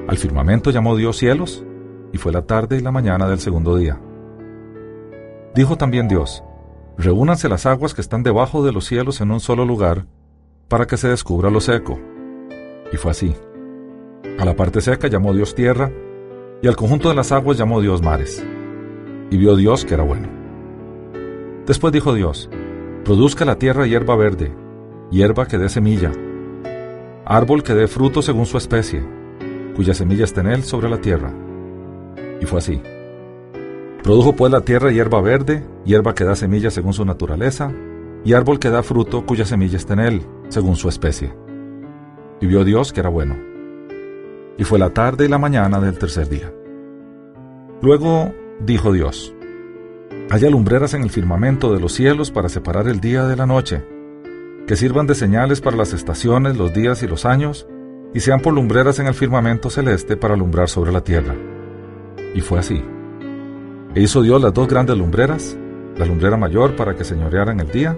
Al firmamento llamó Dios cielos, y fue la tarde y la mañana del segundo día. Dijo también Dios, reúnanse las aguas que están debajo de los cielos en un solo lugar, para que se descubra lo seco. Y fue así. A la parte seca llamó Dios tierra, y al conjunto de las aguas llamó Dios mares. Y vio Dios que era bueno. Después dijo Dios, produzca la tierra hierba verde, hierba que dé semilla, árbol que dé fruto según su especie, cuya semilla esté en él sobre la tierra. Y fue así. Produjo pues la tierra hierba verde, hierba que da semilla según su naturaleza, y árbol que da fruto cuya semilla está en él, según su especie. Y vio Dios que era bueno. y fue la tarde y la mañana del tercer día. Luego dijo Dios, Haya lumbreras en el firmamento de los cielos para separar el día de la noche, que sirvan de señales para las estaciones, los días y los años, y sean por lumbreras en el firmamento celeste para alumbrar sobre la tierra. Y fue así. E hizo Dios las dos grandes lumbreras, la lumbrera mayor para que señoreara en el día,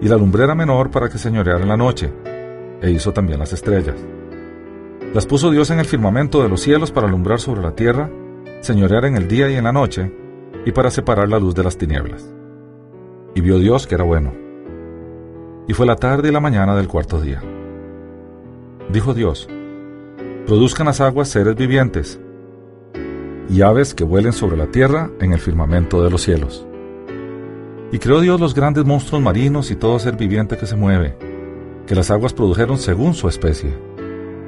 y la lumbrera menor para que señoreara en la noche, e hizo también las estrellas. Las puso Dios en el firmamento de los cielos para alumbrar sobre la tierra, señorear en el día y en la noche, y para separar la luz de las tinieblas. Y vio Dios que era bueno. Y fue la tarde y la mañana del cuarto día. Dijo Dios, produzcan las aguas seres vivientes, y aves que vuelen sobre la tierra en el firmamento de los cielos. Y creó Dios los grandes monstruos marinos y todo ser viviente que se mueve, que las aguas produjeron según su especie,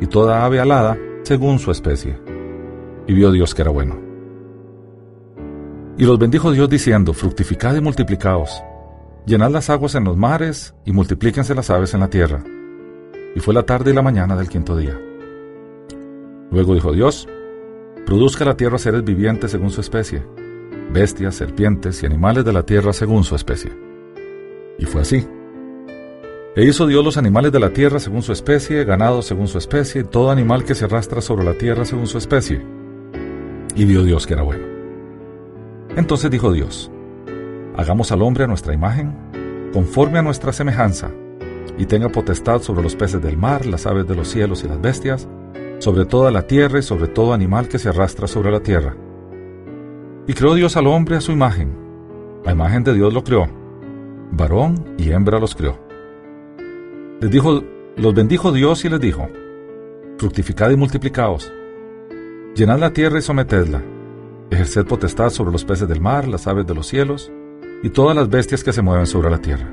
y toda ave alada según su especie. Y vio Dios que era bueno. Y los bendijo Dios diciendo, fructificad y multiplicaos, llenad las aguas en los mares y multiplíquense las aves en la tierra. Y fue la tarde y la mañana del quinto día. Luego dijo Dios, produzca la tierra seres vivientes según su especie, bestias, serpientes y animales de la tierra según su especie. Y fue así. E hizo Dios los animales de la tierra según su especie, ganado según su especie, todo animal que se arrastra sobre la tierra según su especie. Y vio Dios que era bueno. Entonces dijo Dios, hagamos al hombre a nuestra imagen, conforme a nuestra semejanza, y tenga potestad sobre los peces del mar, las aves de los cielos y las bestias, sobre toda la tierra y sobre todo animal que se arrastra sobre la tierra. Y creó Dios al hombre a su imagen. La imagen de Dios lo creó. Varón y hembra los creó. Les dijo, los bendijo Dios y les dijo, fructificad y multiplicaos, llenad la tierra y sometedla, ejerced potestad sobre los peces del mar, las aves de los cielos y todas las bestias que se mueven sobre la tierra.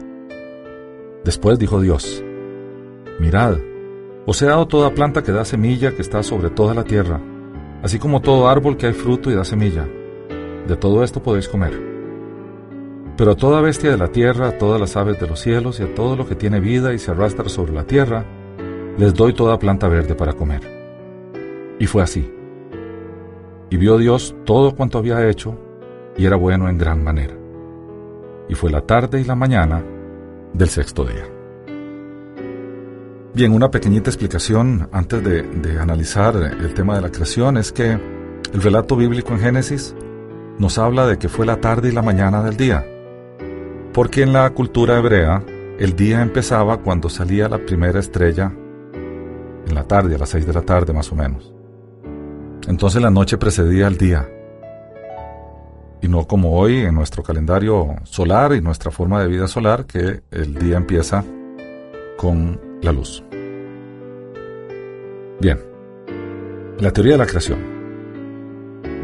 Después dijo Dios, Mirad, os he dado toda planta que da semilla que está sobre toda la tierra, así como todo árbol que hay fruto y da semilla. De todo esto podéis comer. Pero a toda bestia de la tierra, a todas las aves de los cielos y a todo lo que tiene vida y se arrastra sobre la tierra, les doy toda planta verde para comer. Y fue así. Y vio Dios todo cuanto había hecho, y era bueno en gran manera. Y fue la tarde y la mañana del sexto día. Bien, una pequeñita explicación antes de, de, analizar el tema de la creación es que el relato bíblico en Génesis nos habla de que fue la tarde y la mañana del día, porque en la cultura hebrea el día empezaba cuando salía la primera estrella en la tarde, a las seis de la tarde más o menos. Entonces la noche precedía al día. Y no como hoy en nuestro calendario solar y nuestra forma de vida solar, que el día empieza con la luz. Bien, la teoría de la creación.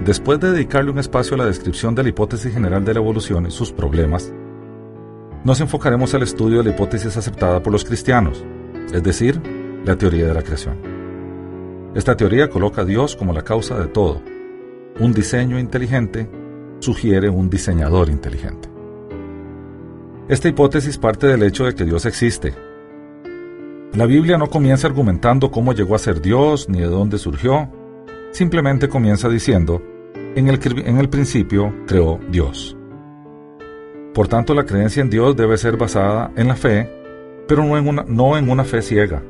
Después de dedicarle un espacio a la descripción de la hipótesis general de la evolución y sus problemas, nos enfocaremos al estudio de la hipótesis aceptada por los cristianos, es decir, la teoría de la creación. Esta teoría coloca a Dios como la causa de todo. Un diseño inteligente sugiere un diseñador inteligente. Esta hipótesis parte del hecho de que Dios existe. La Biblia no comienza argumentando cómo llegó a ser Dios ni de dónde surgió, simplemente comienza diciendo, en el, en el principio creó Dios. Por tanto, la creencia en Dios debe ser basada en la fe, pero no en una, no en una fe ciega,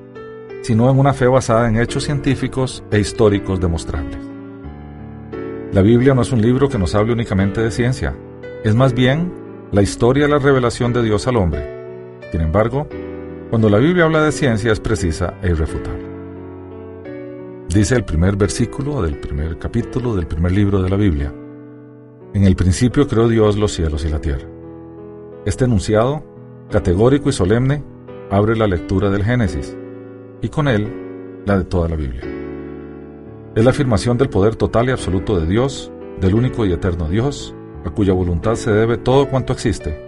sino en una fe basada en hechos científicos e históricos demostrables. La Biblia no es un libro que nos hable únicamente de ciencia, es más bien la historia de la revelación de Dios al hombre. Sin embargo, cuando la Biblia habla de ciencia es precisa e irrefutable. Dice el primer versículo del primer capítulo del primer libro de la Biblia. En el principio creó Dios los cielos y la tierra. Este enunciado, categórico y solemne, abre la lectura del Génesis y con él la de toda la Biblia. Es la afirmación del poder total y absoluto de Dios, del único y eterno Dios, a cuya voluntad se debe todo cuanto existe,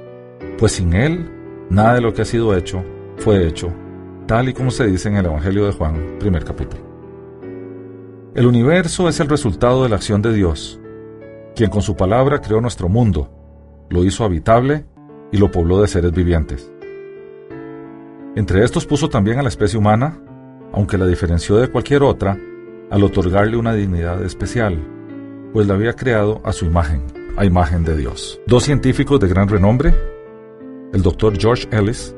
pues sin Él nada de lo que ha sido hecho fue hecho, tal y como se dice en el Evangelio de Juan, primer capítulo. El universo es el resultado de la acción de Dios, quien con su palabra creó nuestro mundo, lo hizo habitable y lo pobló de seres vivientes. Entre estos puso también a la especie humana, aunque la diferenció de cualquier otra, al otorgarle una dignidad especial, pues la había creado a su imagen, a imagen de Dios. Dos científicos de gran renombre, el doctor George Ellis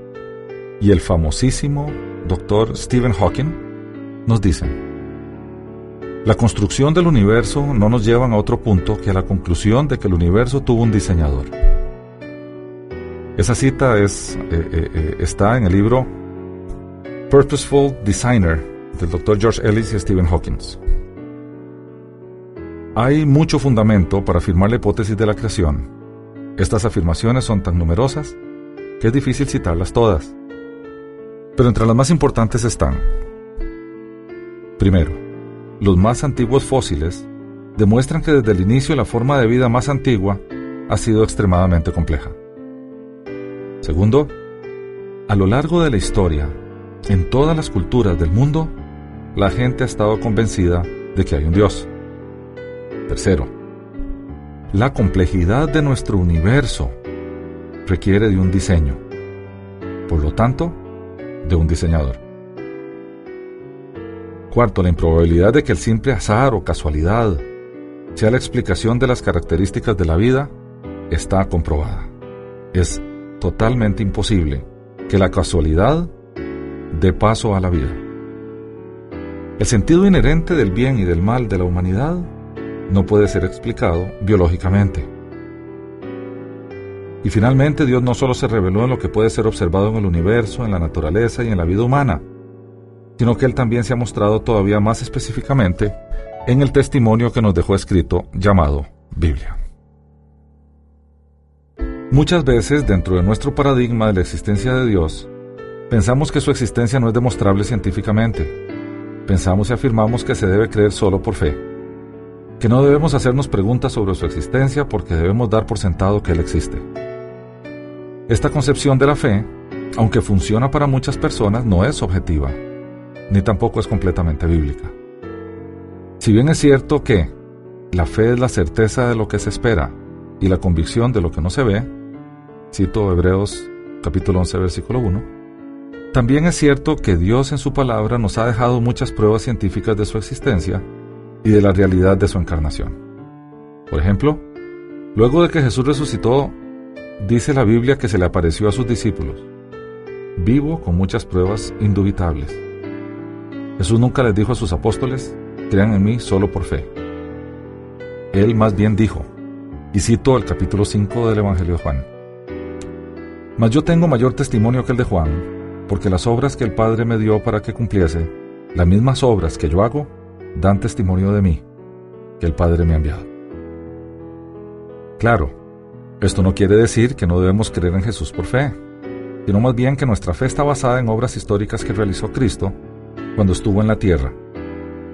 y el famosísimo doctor Stephen Hawking, nos dicen, la construcción del universo no nos lleva a otro punto que a la conclusión de que el universo tuvo un diseñador. Esa cita eh, eh, eh, está en el libro Purposeful Designer del Dr. George Ellis y Stephen Hawking. Hay mucho fundamento para afirmar la hipótesis de la creación. Estas afirmaciones son tan numerosas que es difícil citarlas todas. Pero entre las más importantes están, primero, los más antiguos fósiles demuestran que desde el inicio la forma de vida más antigua ha sido extremadamente compleja. Segundo, a lo largo de la historia, en todas las culturas del mundo, la gente ha estado convencida de que hay un Dios. Tercero, la complejidad de nuestro universo requiere de un diseño, por lo tanto, de un diseñador. Cuarto, la improbabilidad de que el simple azar o casualidad sea la explicación de las características de la vida está comprobada. Es totalmente imposible que la casualidad dé paso a la vida. El sentido inherente del bien y del mal de la humanidad no puede ser explicado biológicamente. Y finalmente Dios no solo se reveló en lo que puede ser observado en el universo, en la naturaleza y en la vida humana, sino que Él también se ha mostrado todavía más específicamente en el testimonio que nos dejó escrito llamado Biblia. Muchas veces dentro de nuestro paradigma de la existencia de Dios, pensamos que su existencia no es demostrable científicamente. Pensamos y afirmamos que se debe creer solo por fe, que no debemos hacernos preguntas sobre su existencia porque debemos dar por sentado que Él existe. Esta concepción de la fe, aunque funciona para muchas personas, no es objetiva, ni tampoco es completamente bíblica. Si bien es cierto que la fe es la certeza de lo que se espera y la convicción de lo que no se ve, Cito Hebreos capítulo 11 versículo 1. También es cierto que Dios en su palabra nos ha dejado muchas pruebas científicas de su existencia y de la realidad de su encarnación. Por ejemplo, luego de que Jesús resucitó, dice la Biblia que se le apareció a sus discípulos, vivo con muchas pruebas indubitables. Jesús nunca les dijo a sus apóstoles, crean en mí solo por fe. Él más bien dijo, y cito el capítulo 5 del Evangelio de Juan, mas yo tengo mayor testimonio que el de Juan, porque las obras que el Padre me dio para que cumpliese, las mismas obras que yo hago, dan testimonio de mí, que el Padre me ha enviado. Claro, esto no quiere decir que no debemos creer en Jesús por fe, sino más bien que nuestra fe está basada en obras históricas que realizó Cristo cuando estuvo en la tierra,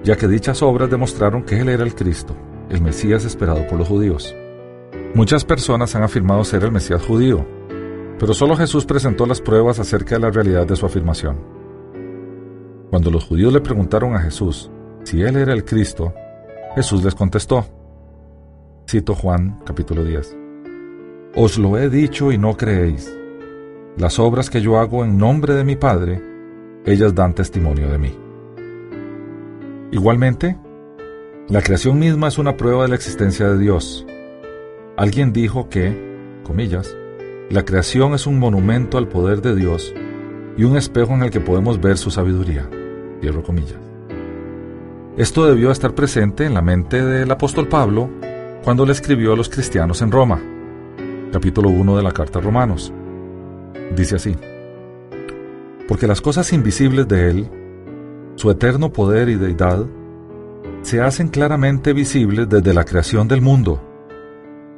ya que dichas obras demostraron que Él era el Cristo, el Mesías esperado por los judíos. Muchas personas han afirmado ser el Mesías judío, pero solo Jesús presentó las pruebas acerca de la realidad de su afirmación. Cuando los judíos le preguntaron a Jesús si él era el Cristo, Jesús les contestó. Cito Juan capítulo 10. Os lo he dicho y no creéis. Las obras que yo hago en nombre de mi Padre, ellas dan testimonio de mí. Igualmente, la creación misma es una prueba de la existencia de Dios. Alguien dijo que, comillas, la creación es un monumento al poder de Dios y un espejo en el que podemos ver su sabiduría. Comillas. Esto debió estar presente en la mente del apóstol Pablo cuando le escribió a los cristianos en Roma, capítulo 1 de la carta a Romanos. Dice así, porque las cosas invisibles de Él, su eterno poder y deidad, se hacen claramente visibles desde la creación del mundo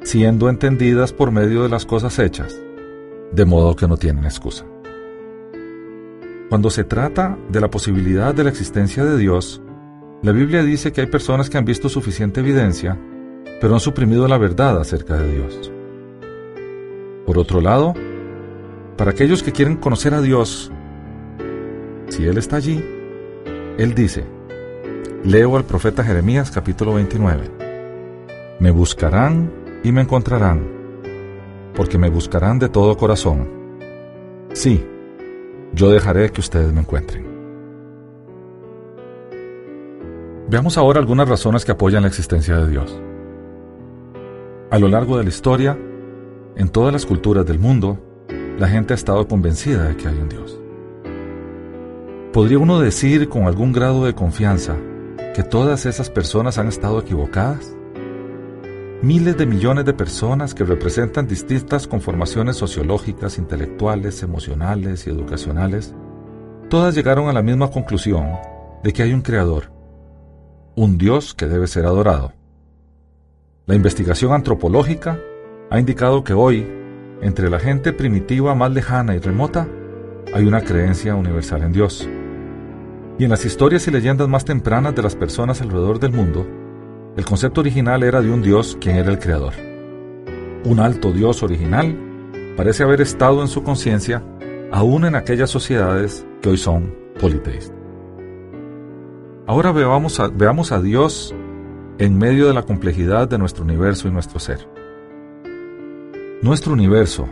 siendo entendidas por medio de las cosas hechas, de modo que no tienen excusa. Cuando se trata de la posibilidad de la existencia de Dios, la Biblia dice que hay personas que han visto suficiente evidencia, pero han suprimido la verdad acerca de Dios. Por otro lado, para aquellos que quieren conocer a Dios, si Él está allí, Él dice, leo al profeta Jeremías capítulo 29, me buscarán y me encontrarán, porque me buscarán de todo corazón. Sí, yo dejaré que ustedes me encuentren. Veamos ahora algunas razones que apoyan la existencia de Dios. A lo largo de la historia, en todas las culturas del mundo, la gente ha estado convencida de que hay un Dios. ¿Podría uno decir con algún grado de confianza que todas esas personas han estado equivocadas? Miles de millones de personas que representan distintas conformaciones sociológicas, intelectuales, emocionales y educacionales, todas llegaron a la misma conclusión de que hay un creador, un Dios que debe ser adorado. La investigación antropológica ha indicado que hoy, entre la gente primitiva más lejana y remota, hay una creencia universal en Dios. Y en las historias y leyendas más tempranas de las personas alrededor del mundo, el concepto original era de un Dios quien era el creador. Un alto Dios original parece haber estado en su conciencia aún en aquellas sociedades que hoy son politeístas. Ahora veamos a, veamos a Dios en medio de la complejidad de nuestro universo y nuestro ser. Nuestro universo,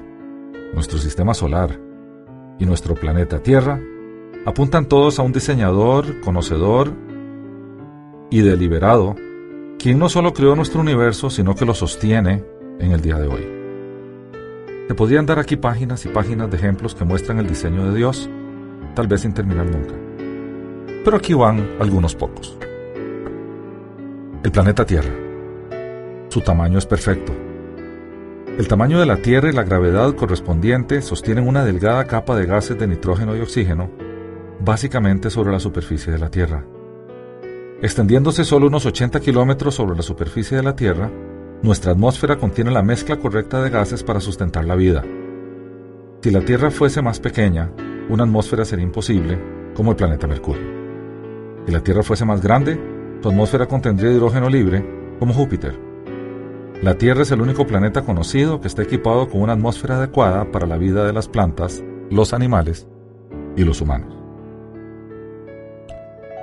nuestro sistema solar y nuestro planeta Tierra apuntan todos a un diseñador, conocedor y deliberado, quien no solo creó nuestro universo, sino que lo sostiene en el día de hoy. Te podrían dar aquí páginas y páginas de ejemplos que muestran el diseño de Dios, tal vez sin terminar nunca. Pero aquí van algunos pocos. El planeta Tierra. Su tamaño es perfecto el tamaño de la Tierra y la gravedad correspondiente sostienen una delgada capa de gases de nitrógeno y oxígeno, básicamente sobre la superficie de la Tierra. Extendiéndose solo unos 80 kilómetros sobre la superficie de la Tierra, nuestra atmósfera contiene la mezcla correcta de gases para sustentar la vida. Si la Tierra fuese más pequeña, una atmósfera sería imposible, como el planeta Mercurio. Si la Tierra fuese más grande, su atmósfera contendría hidrógeno libre, como Júpiter. La Tierra es el único planeta conocido que está equipado con una atmósfera adecuada para la vida de las plantas, los animales y los humanos.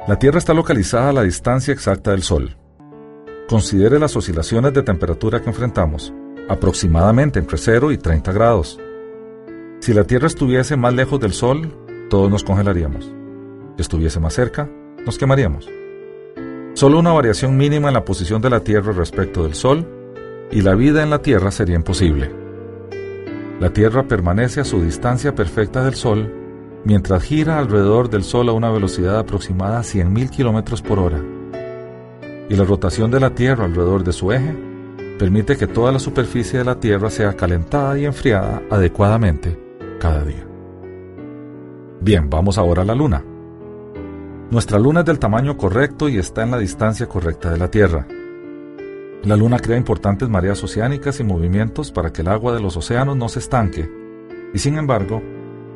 La Tierra está localizada a la distancia exacta del Sol. Considere las oscilaciones de temperatura que enfrentamos, aproximadamente entre 0 y 30 grados. Si la Tierra estuviese más lejos del Sol, todos nos congelaríamos. Si estuviese más cerca, nos quemaríamos. Solo una variación mínima en la posición de la Tierra respecto del Sol y la vida en la Tierra sería imposible. La Tierra permanece a su distancia perfecta del Sol mientras gira alrededor del Sol a una velocidad aproximada a 100.000 km por hora. Y la rotación de la Tierra alrededor de su eje permite que toda la superficie de la Tierra sea calentada y enfriada adecuadamente cada día. Bien, vamos ahora a la Luna. Nuestra Luna es del tamaño correcto y está en la distancia correcta de la Tierra. La luna crea importantes mareas oceánicas y movimientos para que el agua de los océanos no se estanque, y sin embargo,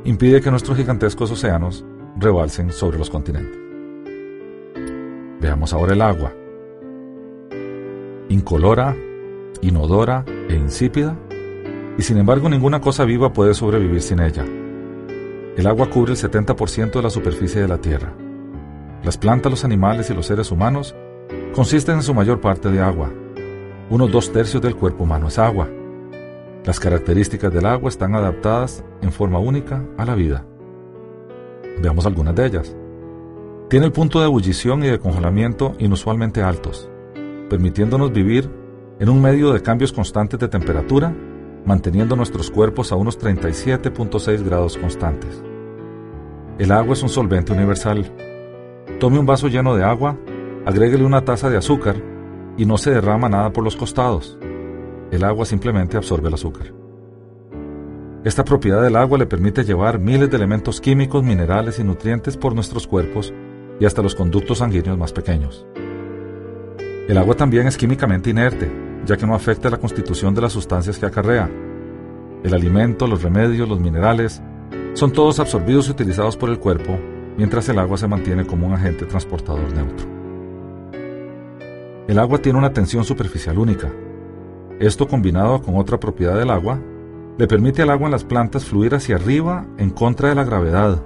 impide que nuestros gigantescos océanos rebalsen sobre los continentes. Veamos ahora el agua. Incolora, inodora e insípida, y sin embargo ninguna cosa viva puede sobrevivir sin ella. El agua cubre el 70% de la superficie de la Tierra. Las plantas, los animales y los seres humanos consisten en su mayor parte de agua, unos dos tercios del cuerpo humano es agua. Las características del agua están adaptadas en forma única a la vida. Veamos algunas de ellas. Tiene el punto de ebullición y de congelamiento inusualmente altos, permitiéndonos vivir en un medio de cambios constantes de temperatura, manteniendo nuestros cuerpos a unos 37.6 grados constantes. El agua es un solvente universal. Tome un vaso lleno de agua, agréguele una taza de azúcar y no se derrama nada por los costados. El agua simplemente absorbe el azúcar. Esta propiedad del agua le permite llevar miles de elementos químicos, minerales y nutrientes por nuestros cuerpos y hasta los conductos sanguíneos más pequeños. El agua también es químicamente inerte, ya que no afecta la constitución de las sustancias que acarrea. El alimento, los remedios, los minerales, son todos absorbidos y utilizados por el cuerpo, mientras el agua se mantiene como un agente transportador neutro. El agua tiene una tensión superficial única. Esto combinado con otra propiedad del agua, le permite al agua en las plantas fluir hacia arriba en contra de la gravedad,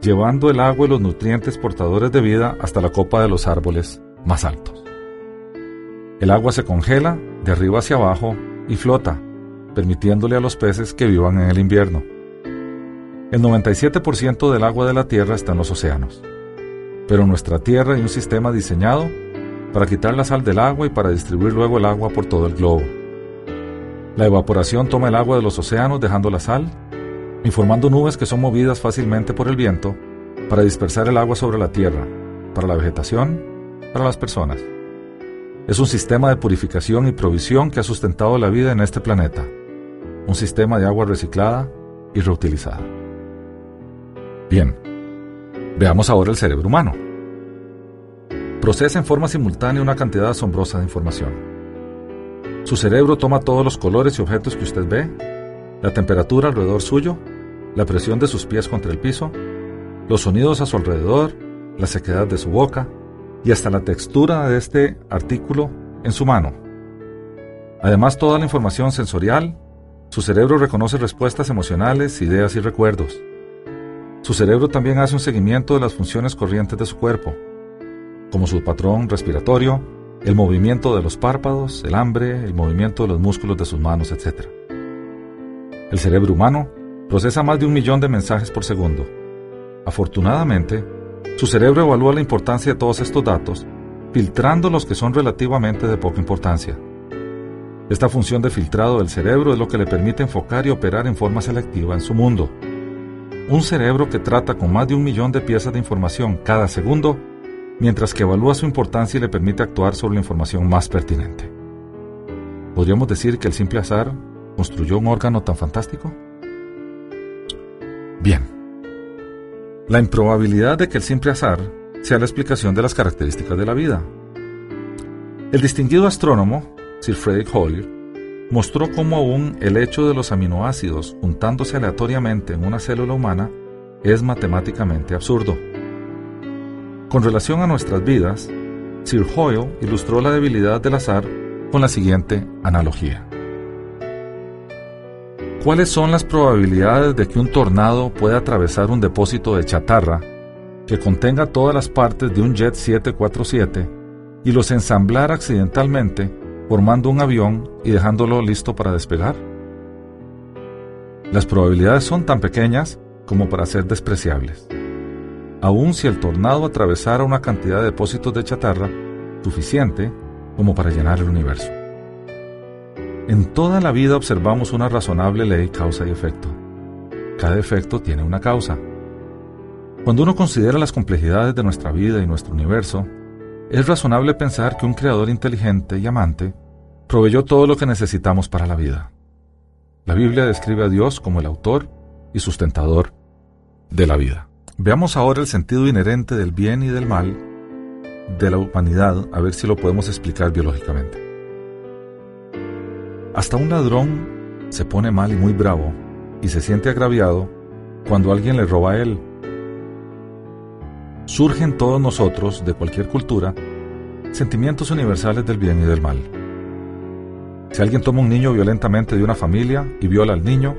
llevando el agua y los nutrientes portadores de vida hasta la copa de los árboles más altos. El agua se congela de arriba hacia abajo y flota, permitiéndole a los peces que vivan en el invierno. El 97% del agua de la Tierra está en los océanos. pero nuestra Tierra hay un sistema diseñado para quitar la sal del agua y para distribuir luego el agua por todo el globo. La evaporación toma el agua de los océanos dejando la sal, informando nubes que son movidas fácilmente por el viento para dispersar el agua sobre la tierra, para la vegetación, para las personas. Es un sistema de purificación y provisión que ha sustentado la vida en este planeta, un sistema de agua reciclada y reutilizada. Bien, veamos ahora el cerebro humano. Procesa en forma simultánea una cantidad asombrosa de información. Su cerebro toma todos los colores y objetos que usted ve, la temperatura alrededor suyo, la presión de sus pies contra el piso, los sonidos a su alrededor, la sequedad de su boca y hasta la textura de este artículo en su mano. Además, toda la información sensorial, su cerebro reconoce respuestas emocionales, ideas y recuerdos. Su cerebro también hace un seguimiento de las funciones corrientes de su cuerpo, como su patrón respiratorio, el movimiento de los párpados, el hambre, el movimiento de los músculos de sus manos, etc. El cerebro humano procesa más de un millón de mensajes por segundo. Afortunadamente, su cerebro evalúa la importancia de todos estos datos, filtrando los que son relativamente de poca importancia. Esta función de filtrado del cerebro es lo que le permite enfocar y operar en forma selectiva en su mundo, un cerebro que trata con más de un millón de piezas de información cada segundo, mientras que evalúa su importancia y le permite actuar sobre la información más pertinente. ¿Podríamos decir que el simple azar construyó un órgano tan fantástico? Bien. La improbabilidad de que el simple azar sea la explicación de las características de la vida. El distinguido astrónomo, Sir Frederick Hollier, mostró cómo aún el hecho de los aminoácidos juntándose aleatoriamente en una célula humana es matemáticamente absurdo. Con relación a nuestras vidas, Sir Hoyle ilustró la debilidad del azar con la siguiente analogía. ¿Cuáles son las probabilidades de que un tornado pueda atravesar un depósito de chatarra que contenga todas las partes de un jet 747 y los ensamblar accidentalmente formando un avión y dejándolo listo para despegar? Las probabilidades son tan pequeñas como para ser despreciables. Aun si el tornado atravesara una cantidad de depósitos de chatarra suficiente como para llenar el universo. En toda la vida observamos una razonable ley causa y efecto. Cada efecto tiene una causa. Cuando uno considera las complejidades de nuestra vida y nuestro universo, es razonable pensar que un creador inteligente y amante proveyó todo lo que necesitamos para la vida. La Biblia describe a Dios como el autor y sustentador de la vida. Veamos ahora el sentido inherente del bien y del mal de la humanidad, a ver si lo podemos explicar biológicamente. Hasta un ladrón se pone mal y muy bravo y se siente agraviado cuando alguien le roba a él surgen todos nosotros, de cualquier cultura, sentimientos universales del bien y del mal. Si alguien toma un niño violentamente de una familia y viola al niño,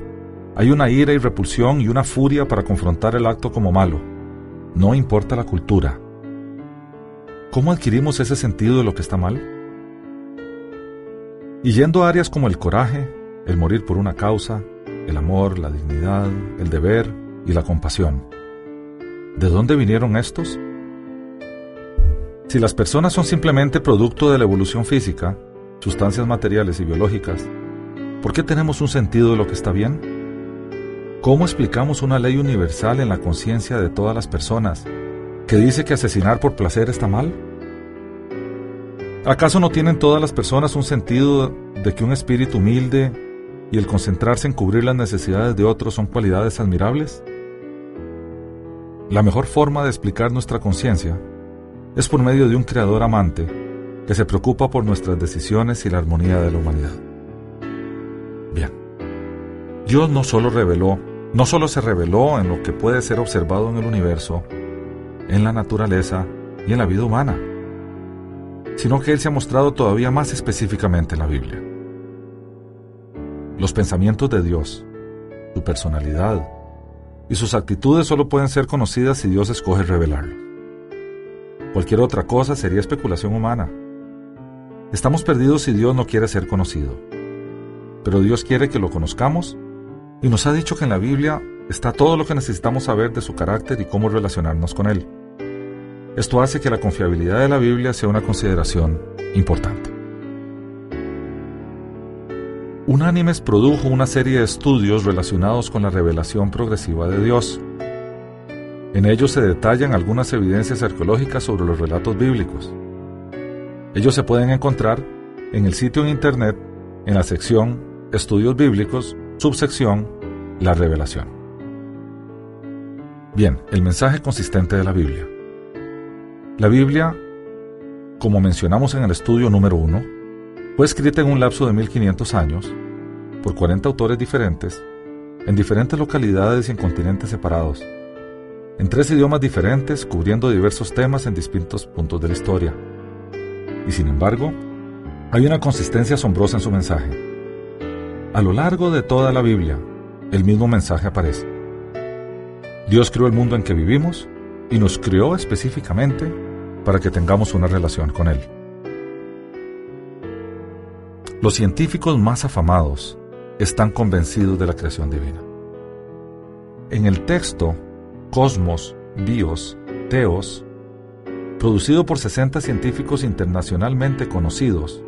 hay una ira y repulsión y una furia para confrontar el acto como malo. No importa la cultura. ¿Cómo adquirimos ese sentido de lo que está mal? Y yendo a áreas como el coraje, el morir por una causa, el amor, la dignidad, el deber y la compasión. ¿De dónde vinieron estos? Si las personas son simplemente producto de la evolución física, sustancias materiales y biológicas, ¿por qué tenemos un sentido de lo que está bien? ¿Cómo explicamos una ley universal en la conciencia de todas las personas que dice que asesinar por placer está mal? ¿Acaso no tienen todas las personas un sentido de que un espíritu humilde y el concentrarse en cubrir las necesidades de otros son cualidades admirables? La mejor forma de explicar nuestra conciencia es por medio de un creador amante que se preocupa por nuestras decisiones y la armonía de la humanidad. Bien, Dios no solo reveló, no solo se reveló en lo que puede ser observado en el universo, en la naturaleza y en la vida humana, sino que Él se ha mostrado todavía más específicamente en la Biblia. Los pensamientos de Dios, su personalidad, y sus actitudes solo pueden ser conocidas si Dios escoge revelarlo. Cualquier otra cosa sería especulación humana. Estamos perdidos si Dios no quiere ser conocido. Pero Dios quiere que lo conozcamos y nos ha dicho que en la Biblia está todo lo que necesitamos saber de su carácter y cómo relacionarnos con Él. Esto hace que la confiabilidad de la Biblia sea una consideración importante. Unánimes produjo una serie de estudios relacionados con la revelación progresiva de Dios. En ellos se detallan algunas evidencias arqueológicas sobre los relatos bíblicos. Ellos se pueden encontrar en el sitio en Internet en la sección Estudios Bíblicos, subsección La Revelación. Bien, el mensaje consistente de la Biblia. La Biblia, como mencionamos en el estudio número 1, fue escrita en un lapso de 1500 años por 40 autores diferentes, en diferentes localidades y en continentes separados, en tres idiomas diferentes cubriendo diversos temas en distintos puntos de la historia. Y sin embargo, hay una consistencia asombrosa en su mensaje. A lo largo de toda la Biblia, el mismo mensaje aparece. Dios creó el mundo en que vivimos y nos creó específicamente para que tengamos una relación con Él. Los científicos más afamados están convencidos de la creación divina. En el texto Cosmos, Bios, Teos, producido por 60 científicos internacionalmente conocidos,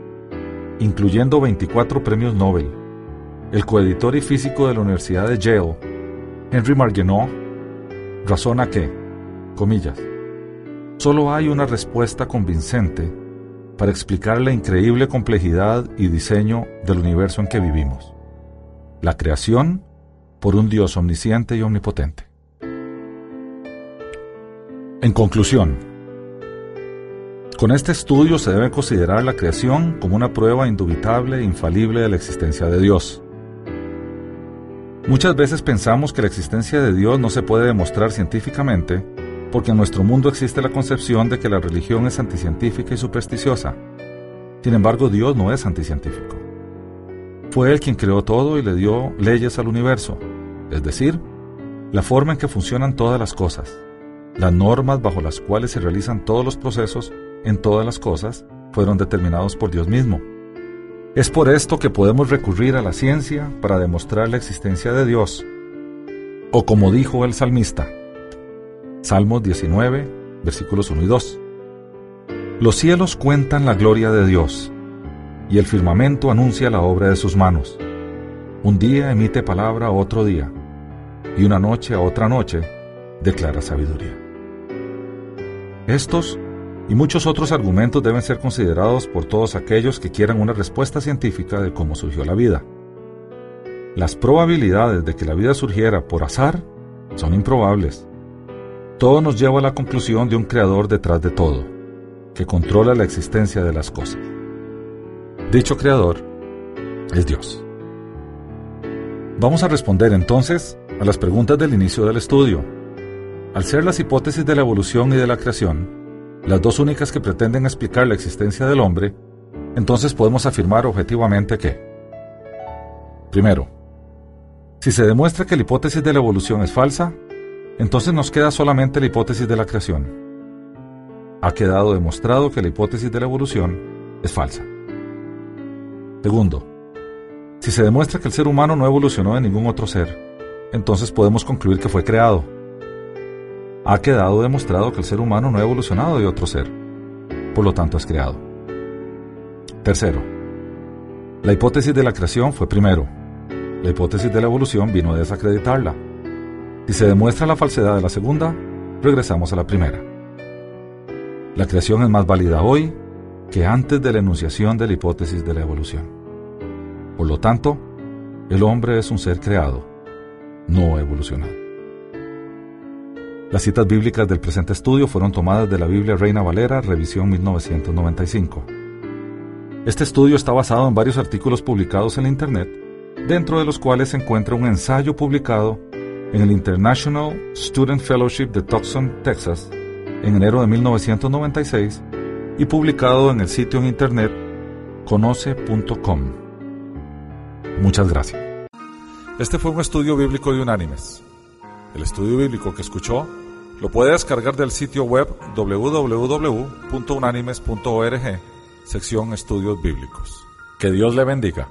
incluyendo 24 premios Nobel. El coeditor y físico de la Universidad de Yale, Henry Margenau, razona que, comillas, solo hay una respuesta convincente para explicar la increíble complejidad y diseño del universo en que vivimos. La creación por un Dios omnisciente y omnipotente. En conclusión, con este estudio se debe considerar la creación como una prueba indubitable e infalible de la existencia de Dios. Muchas veces pensamos que la existencia de Dios no se puede demostrar científicamente porque en nuestro mundo existe la concepción de que la religión es anticientífica y supersticiosa. Sin embargo, Dios no es anticientífico. Fue Él quien creó todo y le dio leyes al universo, es decir, la forma en que funcionan todas las cosas, las normas bajo las cuales se realizan todos los procesos en todas las cosas fueron determinados por Dios mismo. Es por esto que podemos recurrir a la ciencia para demostrar la existencia de Dios. O como dijo el salmista, Salmos 19, versículos 1 y 2. Los cielos cuentan la gloria de Dios, y el firmamento anuncia la obra de sus manos. Un día emite palabra a otro día, y una noche a otra noche declara sabiduría. Estos y muchos otros argumentos deben ser considerados por todos aquellos que quieran una respuesta científica de cómo surgió la vida. Las probabilidades de que la vida surgiera por azar son improbables. Todo nos lleva a la conclusión de un creador detrás de todo, que controla la existencia de las cosas. Dicho creador es Dios. Vamos a responder entonces a las preguntas del inicio del estudio. Al ser las hipótesis de la evolución y de la creación, las dos únicas que pretenden explicar la existencia del hombre, entonces podemos afirmar objetivamente que, primero, si se demuestra que la hipótesis de la evolución es falsa, entonces nos queda solamente la hipótesis de la creación. Ha quedado demostrado que la hipótesis de la evolución es falsa. Segundo, si se demuestra que el ser humano no evolucionó de ningún otro ser, entonces podemos concluir que fue creado ha quedado demostrado que el ser humano no ha evolucionado de otro ser, por lo tanto es creado. Tercero, la hipótesis de la creación fue primero, la hipótesis de la evolución vino a desacreditarla. Si se demuestra la falsedad de la segunda, regresamos a la primera. La creación es más válida hoy que antes de la enunciación de la hipótesis de la evolución. Por lo tanto, el hombre es un ser creado, no evolucionado. Las citas bíblicas del presente estudio fueron tomadas de la Biblia Reina Valera, revisión 1995. Este estudio está basado en varios artículos publicados en Internet, dentro de los cuales se encuentra un ensayo publicado en el International Student Fellowship de Tucson, Texas, en enero de 1996 y publicado en el sitio en Internet conoce.com. Muchas gracias. Este fue un estudio bíblico de Unánimes. El estudio bíblico que escuchó lo puede descargar del sitio web www.unánimes.org, sección Estudios Bíblicos. Que Dios le bendiga.